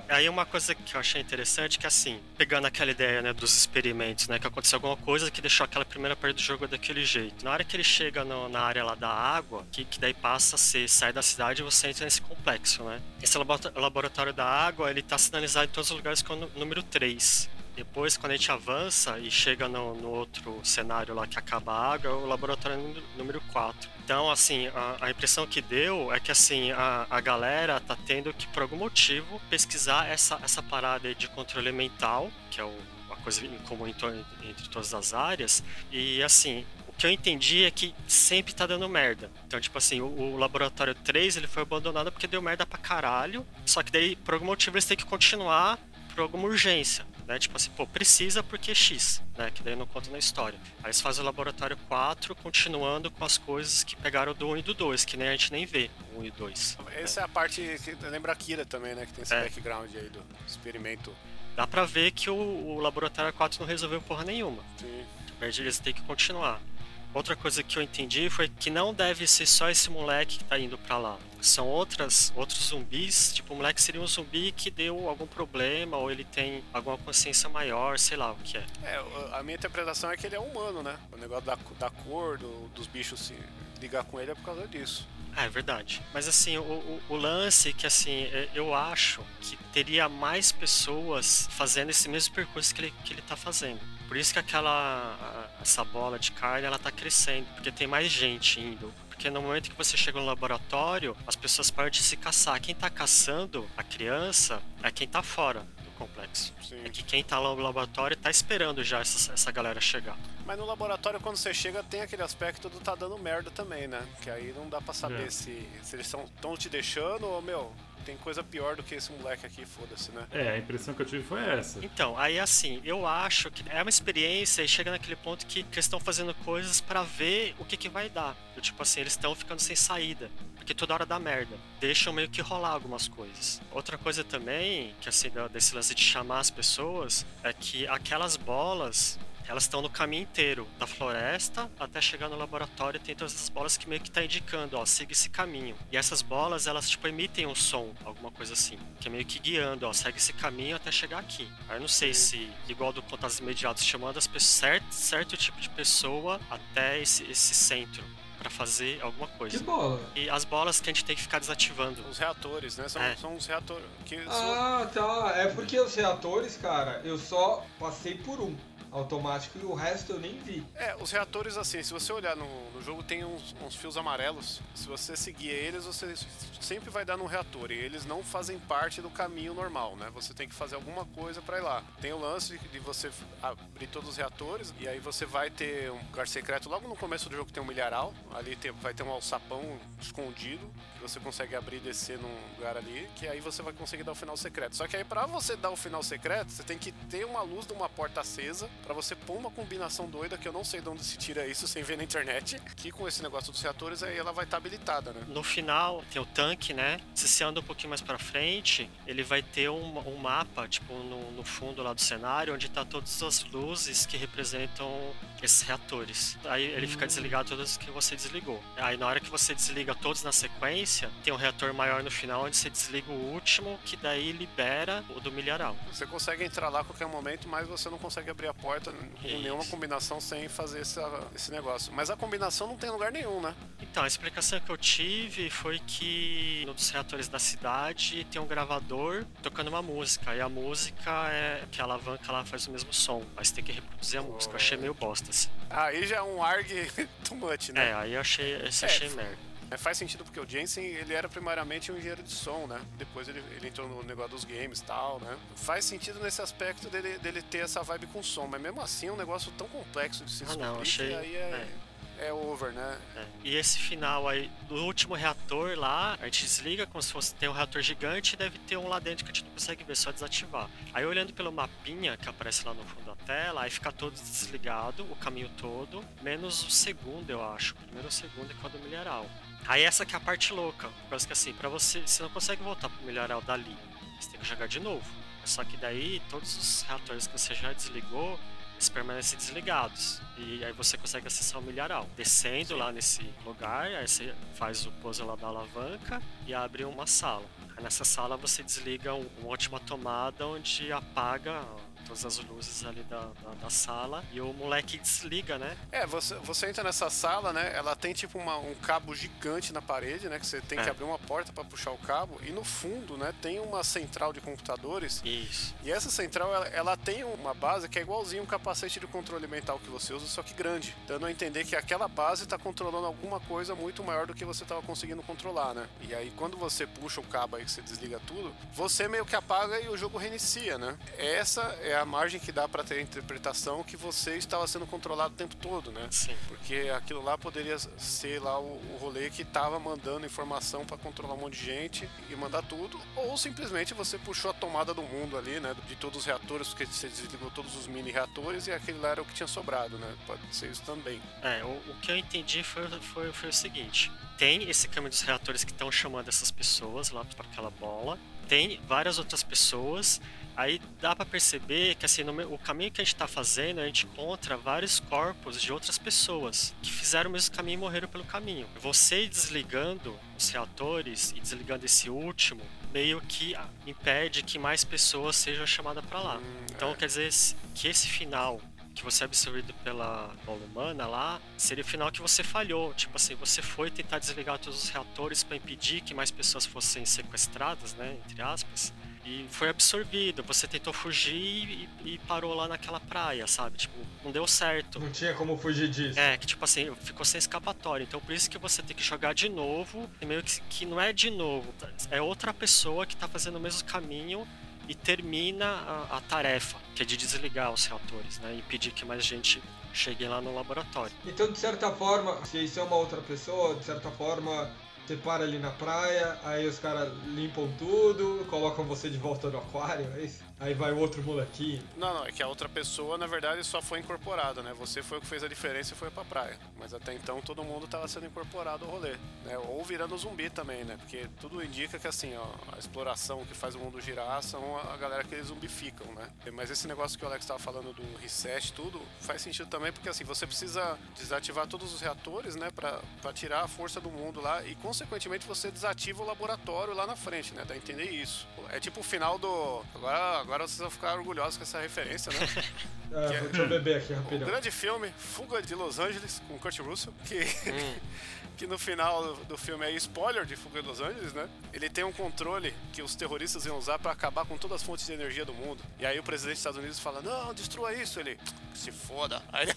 Aí uma coisa que eu achei interessante que assim, pegando aquela ideia, né, dos experimentos, né, que aconteceu alguma coisa que deixou aquela primeira parte do jogo daquele jeito. Na hora que ele chega no, na área lá da água, que, que daí passa a ser, sai da cidade e você entra nesse complexo, né? Esse laboratório da água, ele tá sinalizado em todos os lugares com o número 3. Depois, quando a gente avança e chega no, no outro cenário lá que acaba a água, o laboratório número 4. Então, assim, a, a, impressão que deu é que, assim, a, a galera tá tendo que, por algum motivo, pesquisar essa, essa parada de controle mental, que é o, uma coisa em comum entre, entre todas as áreas. E, assim, o que eu entendi é que sempre tá dando merda. Então, tipo assim, o, o, laboratório 3 ele foi abandonado porque deu merda pra caralho. Só que daí, por algum motivo, eles têm que continuar por alguma urgência né? Tipo assim, pô, precisa porque é X, né? Que daí não conta na história. Aí eles fazem o laboratório 4, continuando com as coisas que pegaram do 1 e do 2, que nem a gente nem vê, o 1 e 2. Essa né? é a parte que lembra a Kira também, né? Que tem esse é. background aí do experimento. Dá pra ver que o, o laboratório 4 não resolveu porra nenhuma. Sim. Eles têm que continuar. Outra coisa que eu entendi foi que não deve ser só esse moleque que tá indo para lá. São outras, outros zumbis, tipo, o moleque seria um zumbi que deu algum problema ou ele tem alguma consciência maior, sei lá o que é. É, a minha interpretação é que ele é humano, né? O negócio da, da cor, do, dos bichos se ligar com ele é por causa disso. É, é verdade. Mas assim, o, o, o, lance que assim, é, eu acho que teria mais pessoas fazendo esse mesmo percurso que ele, que ele tá fazendo. Por isso que aquela essa bola de carne ela tá crescendo, porque tem mais gente indo. Porque no momento que você chega no laboratório, as pessoas param de se caçar. Quem tá caçando a criança é quem tá fora do complexo. Sim. É que quem tá lá no laboratório tá esperando já essa, essa galera chegar. Mas no laboratório, quando você chega, tem aquele aspecto do tá dando merda também, né? Que aí não dá pra saber é. se, se eles estão te deixando ou, meu, tem coisa pior do que esse moleque aqui, foda-se, né? É, a impressão que eu tive foi essa. Então, aí assim, eu acho que é uma experiência e chega naquele ponto que, que eles estão fazendo coisas para ver o que, que vai dar. Eu, tipo assim, eles estão ficando sem saída. Porque toda hora dá merda. Deixam meio que rolar algumas coisas. Outra coisa também, que assim, desse lance de chamar as pessoas, é que aquelas bolas elas estão no caminho inteiro, da floresta até chegar no laboratório, tem todas essas bolas que meio que tá indicando, ó, siga esse caminho. E essas bolas, elas tipo emitem um som, alguma coisa assim, que é meio que guiando, ó, segue esse caminho até chegar aqui. Aí eu não sei se, igual do Contatos Imediatos, chamando as pessoas, certo, certo tipo de pessoa até esse, esse centro para fazer alguma coisa. Que bola? E as bolas que a gente tem que ficar desativando. Os reatores, né? São, é. são os reatores. Que ah, tá. É porque os reatores, cara, eu só passei por um automático e o resto eu nem vi. É, os reatores, assim, se você olhar no, no jogo, tem uns, uns, fios amarelos. Se você seguir eles, você sempre vai dar num reator. E eles não fazem parte do caminho normal, né? Você tem que fazer alguma coisa para ir lá. Tem o lance de você abrir todos os reatores e aí você vai ter um lugar secreto logo no começo do jogo tem um milharal. Ali tem, vai ter um alçapão escondido que você consegue abrir e descer num lugar ali, que aí você vai conseguir dar o final secreto. Só que aí para você dar o final secreto, você tem que ter uma luz de uma porta acesa para você pôr uma combinação doida que eu não sei de onde se tira isso sem ver na internet. Que com esse negócio dos reatores aí ela vai estar tá habilitada, né? No final tem o tanque, né? Se você anda um pouquinho mais para frente, ele vai ter um, um mapa, tipo, no, no, fundo lá do cenário, onde tá todas as luzes que representam esses reatores. Aí ele fica desligado todos que você desligou. Aí na hora que você desliga todos na sequência, tem um reator maior no final, onde você desliga o último, que daí libera o do milharal. Você consegue entrar lá a qualquer momento, mas você não consegue abrir a porta porta com nenhuma combinação sem fazer essa, esse negócio. Mas a combinação não tem lugar nenhum, né? Então, a explicação que eu tive foi que no dos reatores da cidade tem um gravador tocando uma música. E a música é que a alavanca lá faz o mesmo som, mas tem que reproduzir a oh. música. Eu achei meio bosta, assim. Aí já é um arg too much, né? É, aí eu achei, esse é, achei merda. É, faz sentido porque o Jensen, ele era primariamente um engenheiro de som, né? Depois ele, ele entrou no negócio dos games e tal, né? Faz sentido nesse aspecto dele, dele ter essa vibe com som, mas mesmo assim é um negócio tão complexo de se ah, não, achei... aí é... é... é over, né? É. E esse final aí, do último reator lá, a gente desliga como se fosse ter um reator gigante e deve ter um lá dentro que a gente não consegue ver, só desativar. Aí olhando pelo mapinha que aparece lá no fundo da tela, aí fica todo desligado, o caminho todo, menos o segundo, eu acho. O primeiro ou segundo é quando mineral. Aí essa que é a parte louca, por causa que assim, pra você, você não consegue voltar pro milharal dali, você tem que jogar de novo. Só que daí, todos os reatores que você já desligou, eles permanecem desligados. E aí você consegue acessar o milharal. Descendo Sim. lá nesse lugar, aí você faz o puzzle lá da alavanca e abre uma sala. Aí nessa sala você desliga uma última tomada onde apaga todas as luzes ali da, da, da, sala e o moleque desliga, né? É, você, você entra nessa sala, né? Ela tem tipo uma, um cabo gigante na parede, né? Que você tem é. que abrir uma porta para puxar o cabo e no fundo, né? Tem uma central de computadores. Isso. E essa central, ela, ela tem uma base que é igualzinho um capacete de controle mental que você usa, só que grande. Dando a entender que aquela base está controlando alguma coisa muito maior do que você estava conseguindo controlar, né? E aí quando você puxa o cabo aí que você desliga tudo, você meio que apaga e o jogo reinicia, né? Essa é a margem que dá para ter a interpretação que você estava sendo controlado o tempo todo, né? Sim. Porque aquilo lá poderia ser lá o, o rolê que estava mandando informação para controlar um monte de gente e mandar tudo, ou simplesmente você puxou a tomada do mundo ali, né? De todos os reatores, porque você desligou todos os mini reatores e aquele lá era o que tinha sobrado, né? Pode ser isso também. É, o, o que eu entendi foi, foi, foi o seguinte: tem esse caminho dos reatores que estão chamando essas pessoas lá para aquela bola, tem várias outras pessoas Aí dá para perceber que assim, no, o caminho que a gente está fazendo, a gente encontra vários corpos de outras pessoas que fizeram o mesmo caminho e morreram pelo caminho. Você desligando os reatores e desligando esse último, meio que impede que mais pessoas sejam chamadas para lá. Hum, então é. quer dizer que esse final que você é absorvido pela bola humana lá, seria o final que você falhou. Tipo assim, você foi tentar desligar todos os reatores para impedir que mais pessoas fossem sequestradas, né? Entre aspas e foi absorvido. Você tentou fugir e, e, parou lá naquela praia, sabe? Tipo, não deu certo. Não tinha como fugir disso. É, que tipo assim, ficou sem escapatória. Então por isso que você tem que jogar de novo. E meio que, que não é de novo, é outra pessoa que tá fazendo o mesmo caminho e termina a, a tarefa, que é de desligar os reatores, né? E impedir que mais gente chegue lá no laboratório. Então, de certa forma, se isso é uma outra pessoa, de certa forma, você para ali na praia, aí os caras limpam tudo, colocam você de volta no aquário, é isso? Aí vai o outro molequinho. Não, não, é que a outra pessoa, na verdade, só foi incorporada, né? Você foi o que fez a diferença e foi pra praia. Mas até então todo mundo tava sendo incorporado ao rolê, né? Ou virando zumbi também, né? Porque tudo indica que, assim, ó, a exploração que faz o mundo girar são a galera que eles zumbificam, né? Mas esse negócio que o Alex tava falando do reset, tudo, faz sentido também, porque, assim, você precisa desativar todos os reatores, né? Pra, pra tirar a força do mundo lá e, consequentemente, você desativa o laboratório lá na frente, né? Dá a entender isso. É tipo o final do... Agora agora vocês vão ficar orgulhosos com essa referência, né? é, é, deixa eu beber aqui rapidão. O grande filme, Fuga de Los Angeles, com Kurt Russell, que, hum. que no final do filme é spoiler de Fuga de Los Angeles, né? Ele tem um controle que os terroristas iam usar para acabar com todas as fontes de energia do mundo. E aí o presidente dos Estados Unidos fala: Não, destrua isso. Ele, se foda. Aí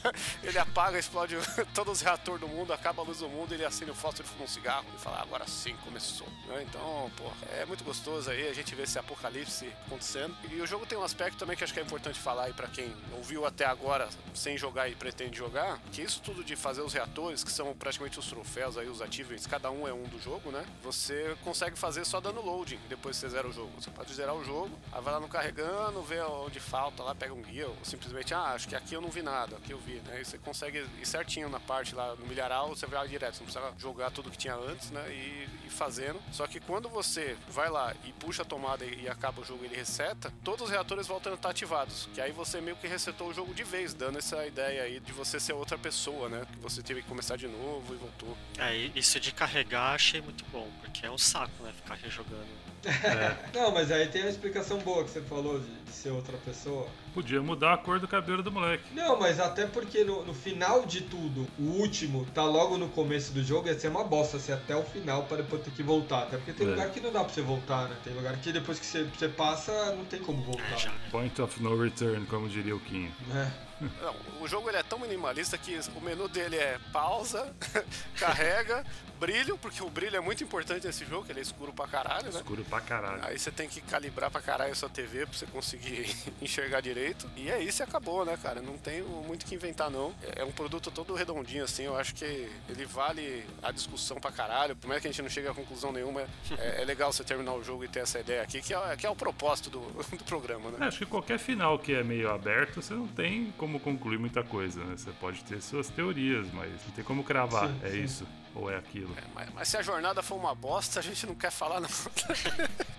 ele apaga, explode todos os reatores do mundo, acaba a luz do mundo, ele acende o fósforo e um cigarro e fala: Agora sim começou. Né? Então, pô, é muito gostoso aí a gente ver esse apocalipse acontecendo. E o jogo tem um aspecto também que acho que é importante falar aí para quem ouviu até agora sem jogar e pretende jogar, que isso tudo de fazer os reatores, que são praticamente os troféus aí, os achievements, cada um é um do jogo, né? Você consegue fazer só dando loading depois que você zera o jogo. Você pode zerar o jogo, aí vai lá no carregando, vê onde falta lá, pega um guia, ou simplesmente, ah, acho que aqui eu não vi nada, aqui eu vi, né? E você consegue ir certinho na parte lá, no milharal, você vai direto, você não precisa jogar tudo que tinha antes, né? E, e fazendo. Só que quando você vai lá e puxa a tomada e, e acaba o jogo ele reseta, todos os reatores voltam a estar ativados. Que aí você meio que resetou o jogo de vez, dando essa ideia aí de você ser outra pessoa, né? Que você teve que começar de novo e voltou. É, isso de carregar achei muito bom, porque é um saco, né? Ficar rejogando. É. Não, mas aí tem uma explicação boa que você falou de, de, ser outra pessoa. Podia mudar a cor do cabelo do moleque. Não, mas até porque no, no, final de tudo, o último tá logo no começo do jogo, ia ser uma bosta ser até o final para depois ter que voltar. Até porque tem é. lugar que não dá pra você voltar, né? Tem lugar que depois que você, você passa, não tem como voltar. É, Point of no return, como diria o Kim. É. Não, o jogo ele é tão minimalista que o menu dele é pausa, carrega, brilho, porque o brilho é muito importante nesse jogo, ele é escuro pra caralho, né? Escuro pra caralho. Aí você tem que calibrar pra caralho a sua TV pra você conseguir enxergar direito. E é isso e acabou, né, cara? Não tem muito que inventar, não. É um produto todo redondinho, assim. Eu acho que ele vale a discussão pra caralho. Por mais que a gente não chegue a conclusão nenhuma, é, é legal você terminar o jogo e ter essa ideia aqui, que é, que é o propósito do, do programa, né? É, acho que qualquer final que é meio aberto, você não tem como concluir muita coisa, né? Você pode ter suas teorias, mas não tem como cravar. Sim, é sim. isso. Ou é aquilo? É, mas, mas, se a jornada for uma bosta, a gente não quer falar não.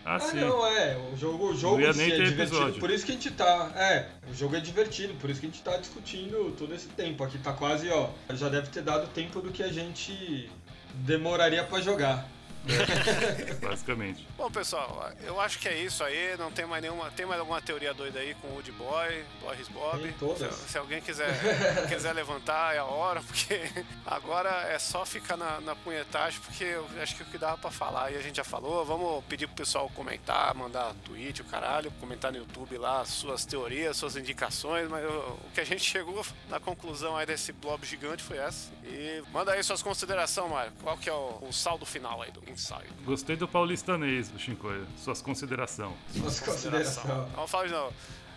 ah, ah não, é. O jogo, o jogo é divertido. Episódio. Por isso que a gente tá. É, o jogo é divertido, por isso que a gente tá discutindo todo esse tempo. Aqui tá quase, ó. Já deve ter dado tempo do que a gente demoraria para jogar. Basicamente. Bom, pessoal, eu acho que é isso aí. Não tem mais nenhuma. Tem mais alguma teoria doida aí com o Woody Boy, Boris Bob? Tem todas. Se, se alguém quiser, quiser levantar, é a hora, porque agora é só ficar na, na punhetagem, porque eu acho que o que dava pra falar e a gente já falou. Vamos pedir pro pessoal comentar, mandar tweet, o caralho, comentar no YouTube lá suas teorias, suas indicações, mas eu- o que a gente chegou na conclusão aí desse blob gigante foi essa. E manda aí suas considerações, Mário. Qual que é o, o saldo final aí do ensaio? Gostei do paulistanês, do Shinkoio. Suas considerações. Suas considerações. Vamos falar de novo.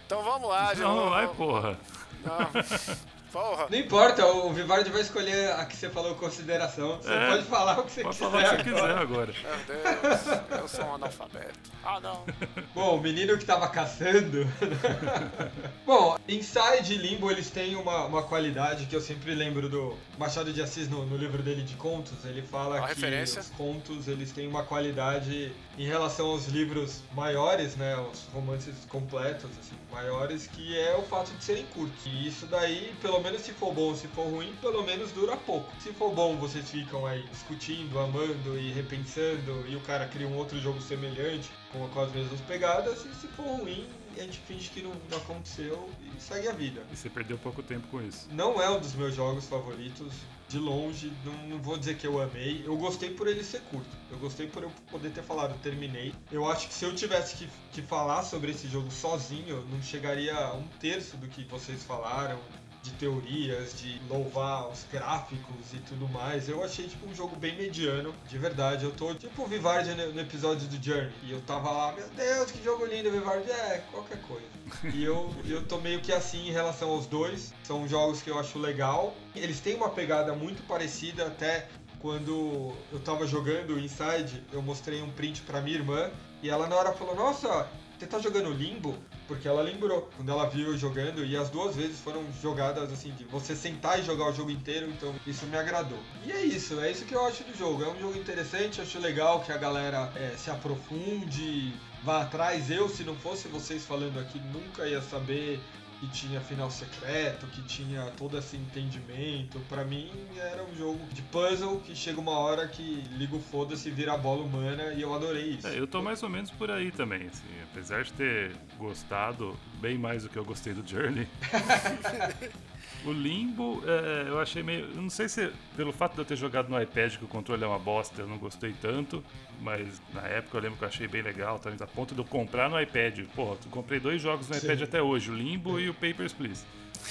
Então vamos lá, de Não, novo. vai, porra. Não. Porra. Não importa, o Vivardi vai escolher a que você falou consideração. Você É. pode falar o que você Pode quiser. falar o que você quiser agora. agora. Meu Deus, eu sou um analfabeto. Ah, não. Bom, o menino que tava caçando. Bom, Inside e Limbo eles têm uma, uma qualidade que eu sempre lembro do Machado de Assis no, no livro dele de contos. Ele fala Uma que referência. os contos eles têm uma qualidade em relação aos livros maiores, né? Os romances completos, assim, maiores, que é o fato de serem curtos. E isso daí, pelo menos se for bom, se for ruim, pelo menos dura pouco. Se for bom, vocês ficam aí discutindo, amando e repensando, e o cara cria um outro jogo semelhante com, com as mesmas pegadas, e se for ruim, a gente finge que não, não aconteceu e segue a vida. E você perdeu pouco tempo com isso. Não é um dos meus jogos favoritos, de longe, não, não vou dizer que eu amei. Eu gostei por ele ser curto. Eu gostei por eu poder ter falado, terminei. Eu acho que se eu tivesse que, que falar sobre esse jogo sozinho, não chegaria a um terço do que vocês falaram. De teorias, de louvar os gráficos e tudo mais. Eu achei tipo um jogo bem mediano, de verdade. Eu tô tipo o Vivardi no episódio do Journey. E eu tava lá, meu Deus, que jogo lindo, Vivardi. É, qualquer coisa. E eu, eu tô meio que assim em relação aos dois. São jogos que eu acho legal. Eles têm uma pegada muito parecida, até quando eu tava jogando Inside, eu mostrei um print pra minha irmã. E ela na hora falou, nossa, você tá jogando Limbo? Porque ela lembrou, quando ela viu eu jogando, e as duas vezes foram jogadas assim, de você sentar e jogar o jogo inteiro, então isso me agradou. E é isso, é isso que eu acho do jogo. É um jogo interessante, acho legal que a galera é, se aprofunde, vá atrás. Eu, se não fosse vocês falando aqui, nunca ia saber que tinha final secreto, que tinha todo esse entendimento. Pra mim era um jogo de puzzle que chega uma hora que liga o foda-se e vira a bola humana e eu adorei isso. É, eu tô mais ou menos por aí também, assim. Apesar de ter gostado bem mais do que eu gostei do Journey. o Limbo, é, eu achei meio. Eu não sei se pelo fato de eu ter jogado no iPad que o controle é uma bosta, eu não gostei tanto. Mas na época eu lembro que eu achei bem legal, tá? a ponto de eu comprar no iPad. Porra, eu comprei dois jogos no iPad Sim. até hoje, o Limbo e o Papers, Please.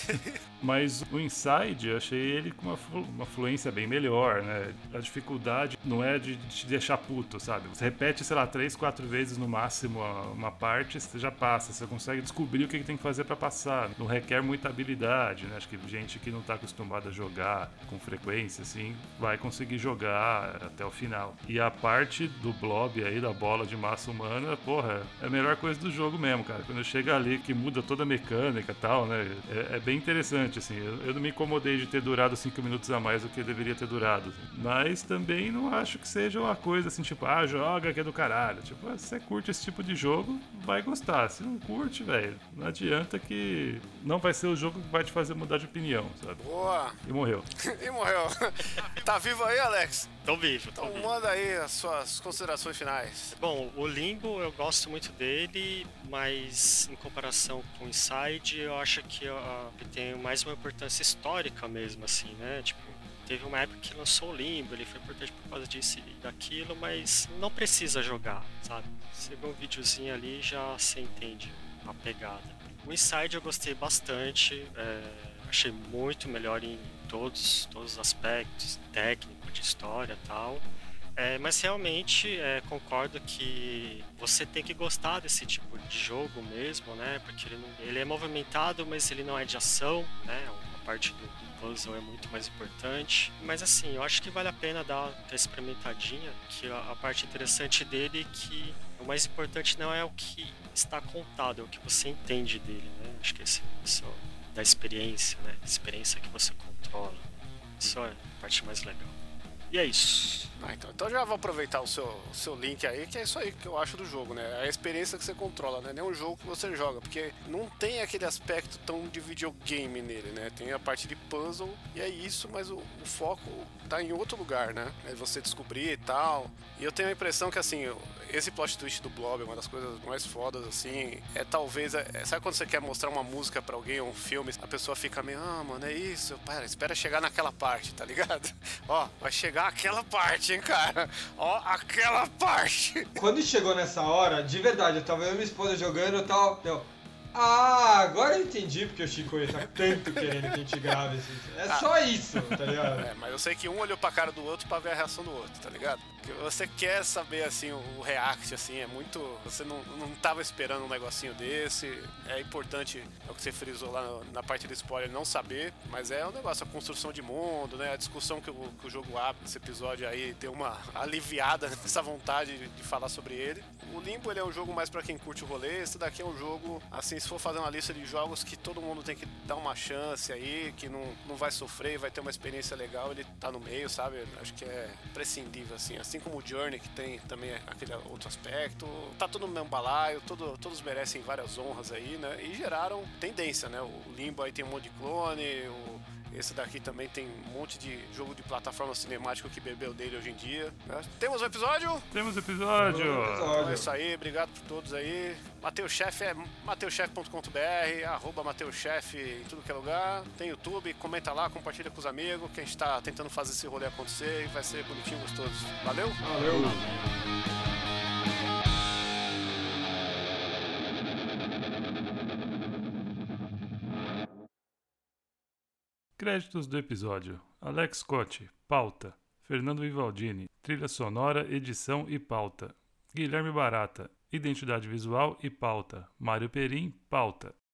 Mas o Inside, achei ele com uma, uma fluência bem melhor, né? A dificuldade não é de te deixar puto, sabe? Você repete, sei lá, três, quatro vezes no máximo uma parte, você já passa, você consegue descobrir o que que tem que fazer pra passar. Não requer muita habilidade, né? Acho que gente que não tá acostumada a jogar com frequência, assim, vai conseguir jogar até o final. E a parte do blob aí, da bola de massa humana, porra, é a melhor coisa do jogo mesmo, cara. Quando chega ali, que muda toda a mecânica e tal, né? É, é bem interessante, assim. Eu, eu não me incomodei de ter durado cinco minutos a mais do que deveria ter durado. assim. Mas também não acho que seja uma coisa assim, tipo, ah, joga que é do caralho. Tipo, ah, se você curte esse tipo de jogo, vai gostar. Se não curte, velho, não adianta que não vai ser o jogo que vai te fazer mudar de opinião, sabe? Boa. E morreu. E morreu. Tá vivo aí, Alex? Tô vivo, tô Então vivo. manda aí as suas considerações finais. Bom, o Limbo eu gosto muito dele, mas em comparação com o Inside, eu acho que ele tem mais uma importância histórica mesmo, assim, né? Tipo, teve uma época que lançou o Limbo, ele foi importante por causa disso e daquilo, mas não precisa jogar, sabe? Você vê um videozinho ali e já você entende a pegada. O Inside eu gostei bastante, é, achei muito melhor em todos, todos os aspectos, técnico, de história tal. É, mas realmente é, concordo que você tem que gostar desse tipo de jogo mesmo, né? Porque ele, não- ele é movimentado, mas ele não é de ação, né? A parte do, do puzzle é muito mais importante. Mas assim, eu acho que vale a pena dar uma experimentadinha, que a, a parte interessante dele é que o mais importante não é o que está contado, é o que você entende dele, né? Acho que esse, isso da experiência, né? Experiência que você controla. Isso é a parte mais legal. E é isso. Ah, então, então já vou aproveitar o seu, seu link aí, que é isso aí que eu acho do jogo, né? É a experiência que você controla, né? Nem um jogo que você joga, porque não tem aquele aspecto tão de videogame nele, né? Tem a parte de puzzle e é isso, mas o, o foco tá em outro lugar, né? É você descobrir e tal. E eu tenho a impressão que, assim, esse plot twist do Blob é uma das coisas mais fodas, assim. É talvez. É, sabe quando você quer mostrar uma música pra alguém ou um filme, a pessoa fica meio, ah, mano, é isso. Para, espera chegar naquela parte, tá ligado? Ó, vai chegar aquela parte, hein, cara? Ó, aquela parte. Quando chegou nessa hora, de verdade, eu tava eu e minha esposa jogando e tal. Deu, ah, agora eu entendi porque o Chico tá tanto querendo que a gente grave isso. É ah. só isso, tá ligado? É, mas eu sei que um olhou pra cara do outro pra ver a reação do outro, tá ligado? Você quer saber, assim, o react, assim, é muito... Você não, não tava esperando um negocinho desse. É importante, é o que você frisou lá na parte do spoiler, não saber. Mas é um negócio, a construção de mundo, né? A discussão que o, que o jogo abre nesse episódio aí tem uma aliviada nessa vontade de, de falar sobre ele. O Limbo, ele é um jogo mais para quem curte o rolê. Esse daqui é um jogo, assim, se for fazer uma lista de jogos que todo mundo tem que dar uma chance aí, que não, não vai sofrer, vai ter uma experiência legal, ele tá no meio, sabe? Acho que é prescindível, assim. Assim como o Journey, que tem também aquele outro aspecto. Tá todo no mesmo balaio, todo, todos merecem várias honras aí, né? E geraram tendência, né? O Limbo aí tem um monte de clone, o esse daqui também tem um monte de jogo de plataforma cinemático que bebeu dele hoje em dia. Né? Temos um episódio? Temos episódio! Então é isso aí, obrigado por todos aí. Mateus Chef é mateuschef.com.br, arroba Mateuschef em tudo que é lugar. Tem YouTube, comenta lá, compartilha com os amigos, que a gente tá tentando fazer esse rolê acontecer e vai ser bonitinho, gostoso. Valeu? Valeu! Créditos do episódio: Alex Scott, pauta. Fernando Vivaldini, trilha sonora, edição e pauta. Guilherme Barata, identidade visual e pauta. Mário Perim, pauta.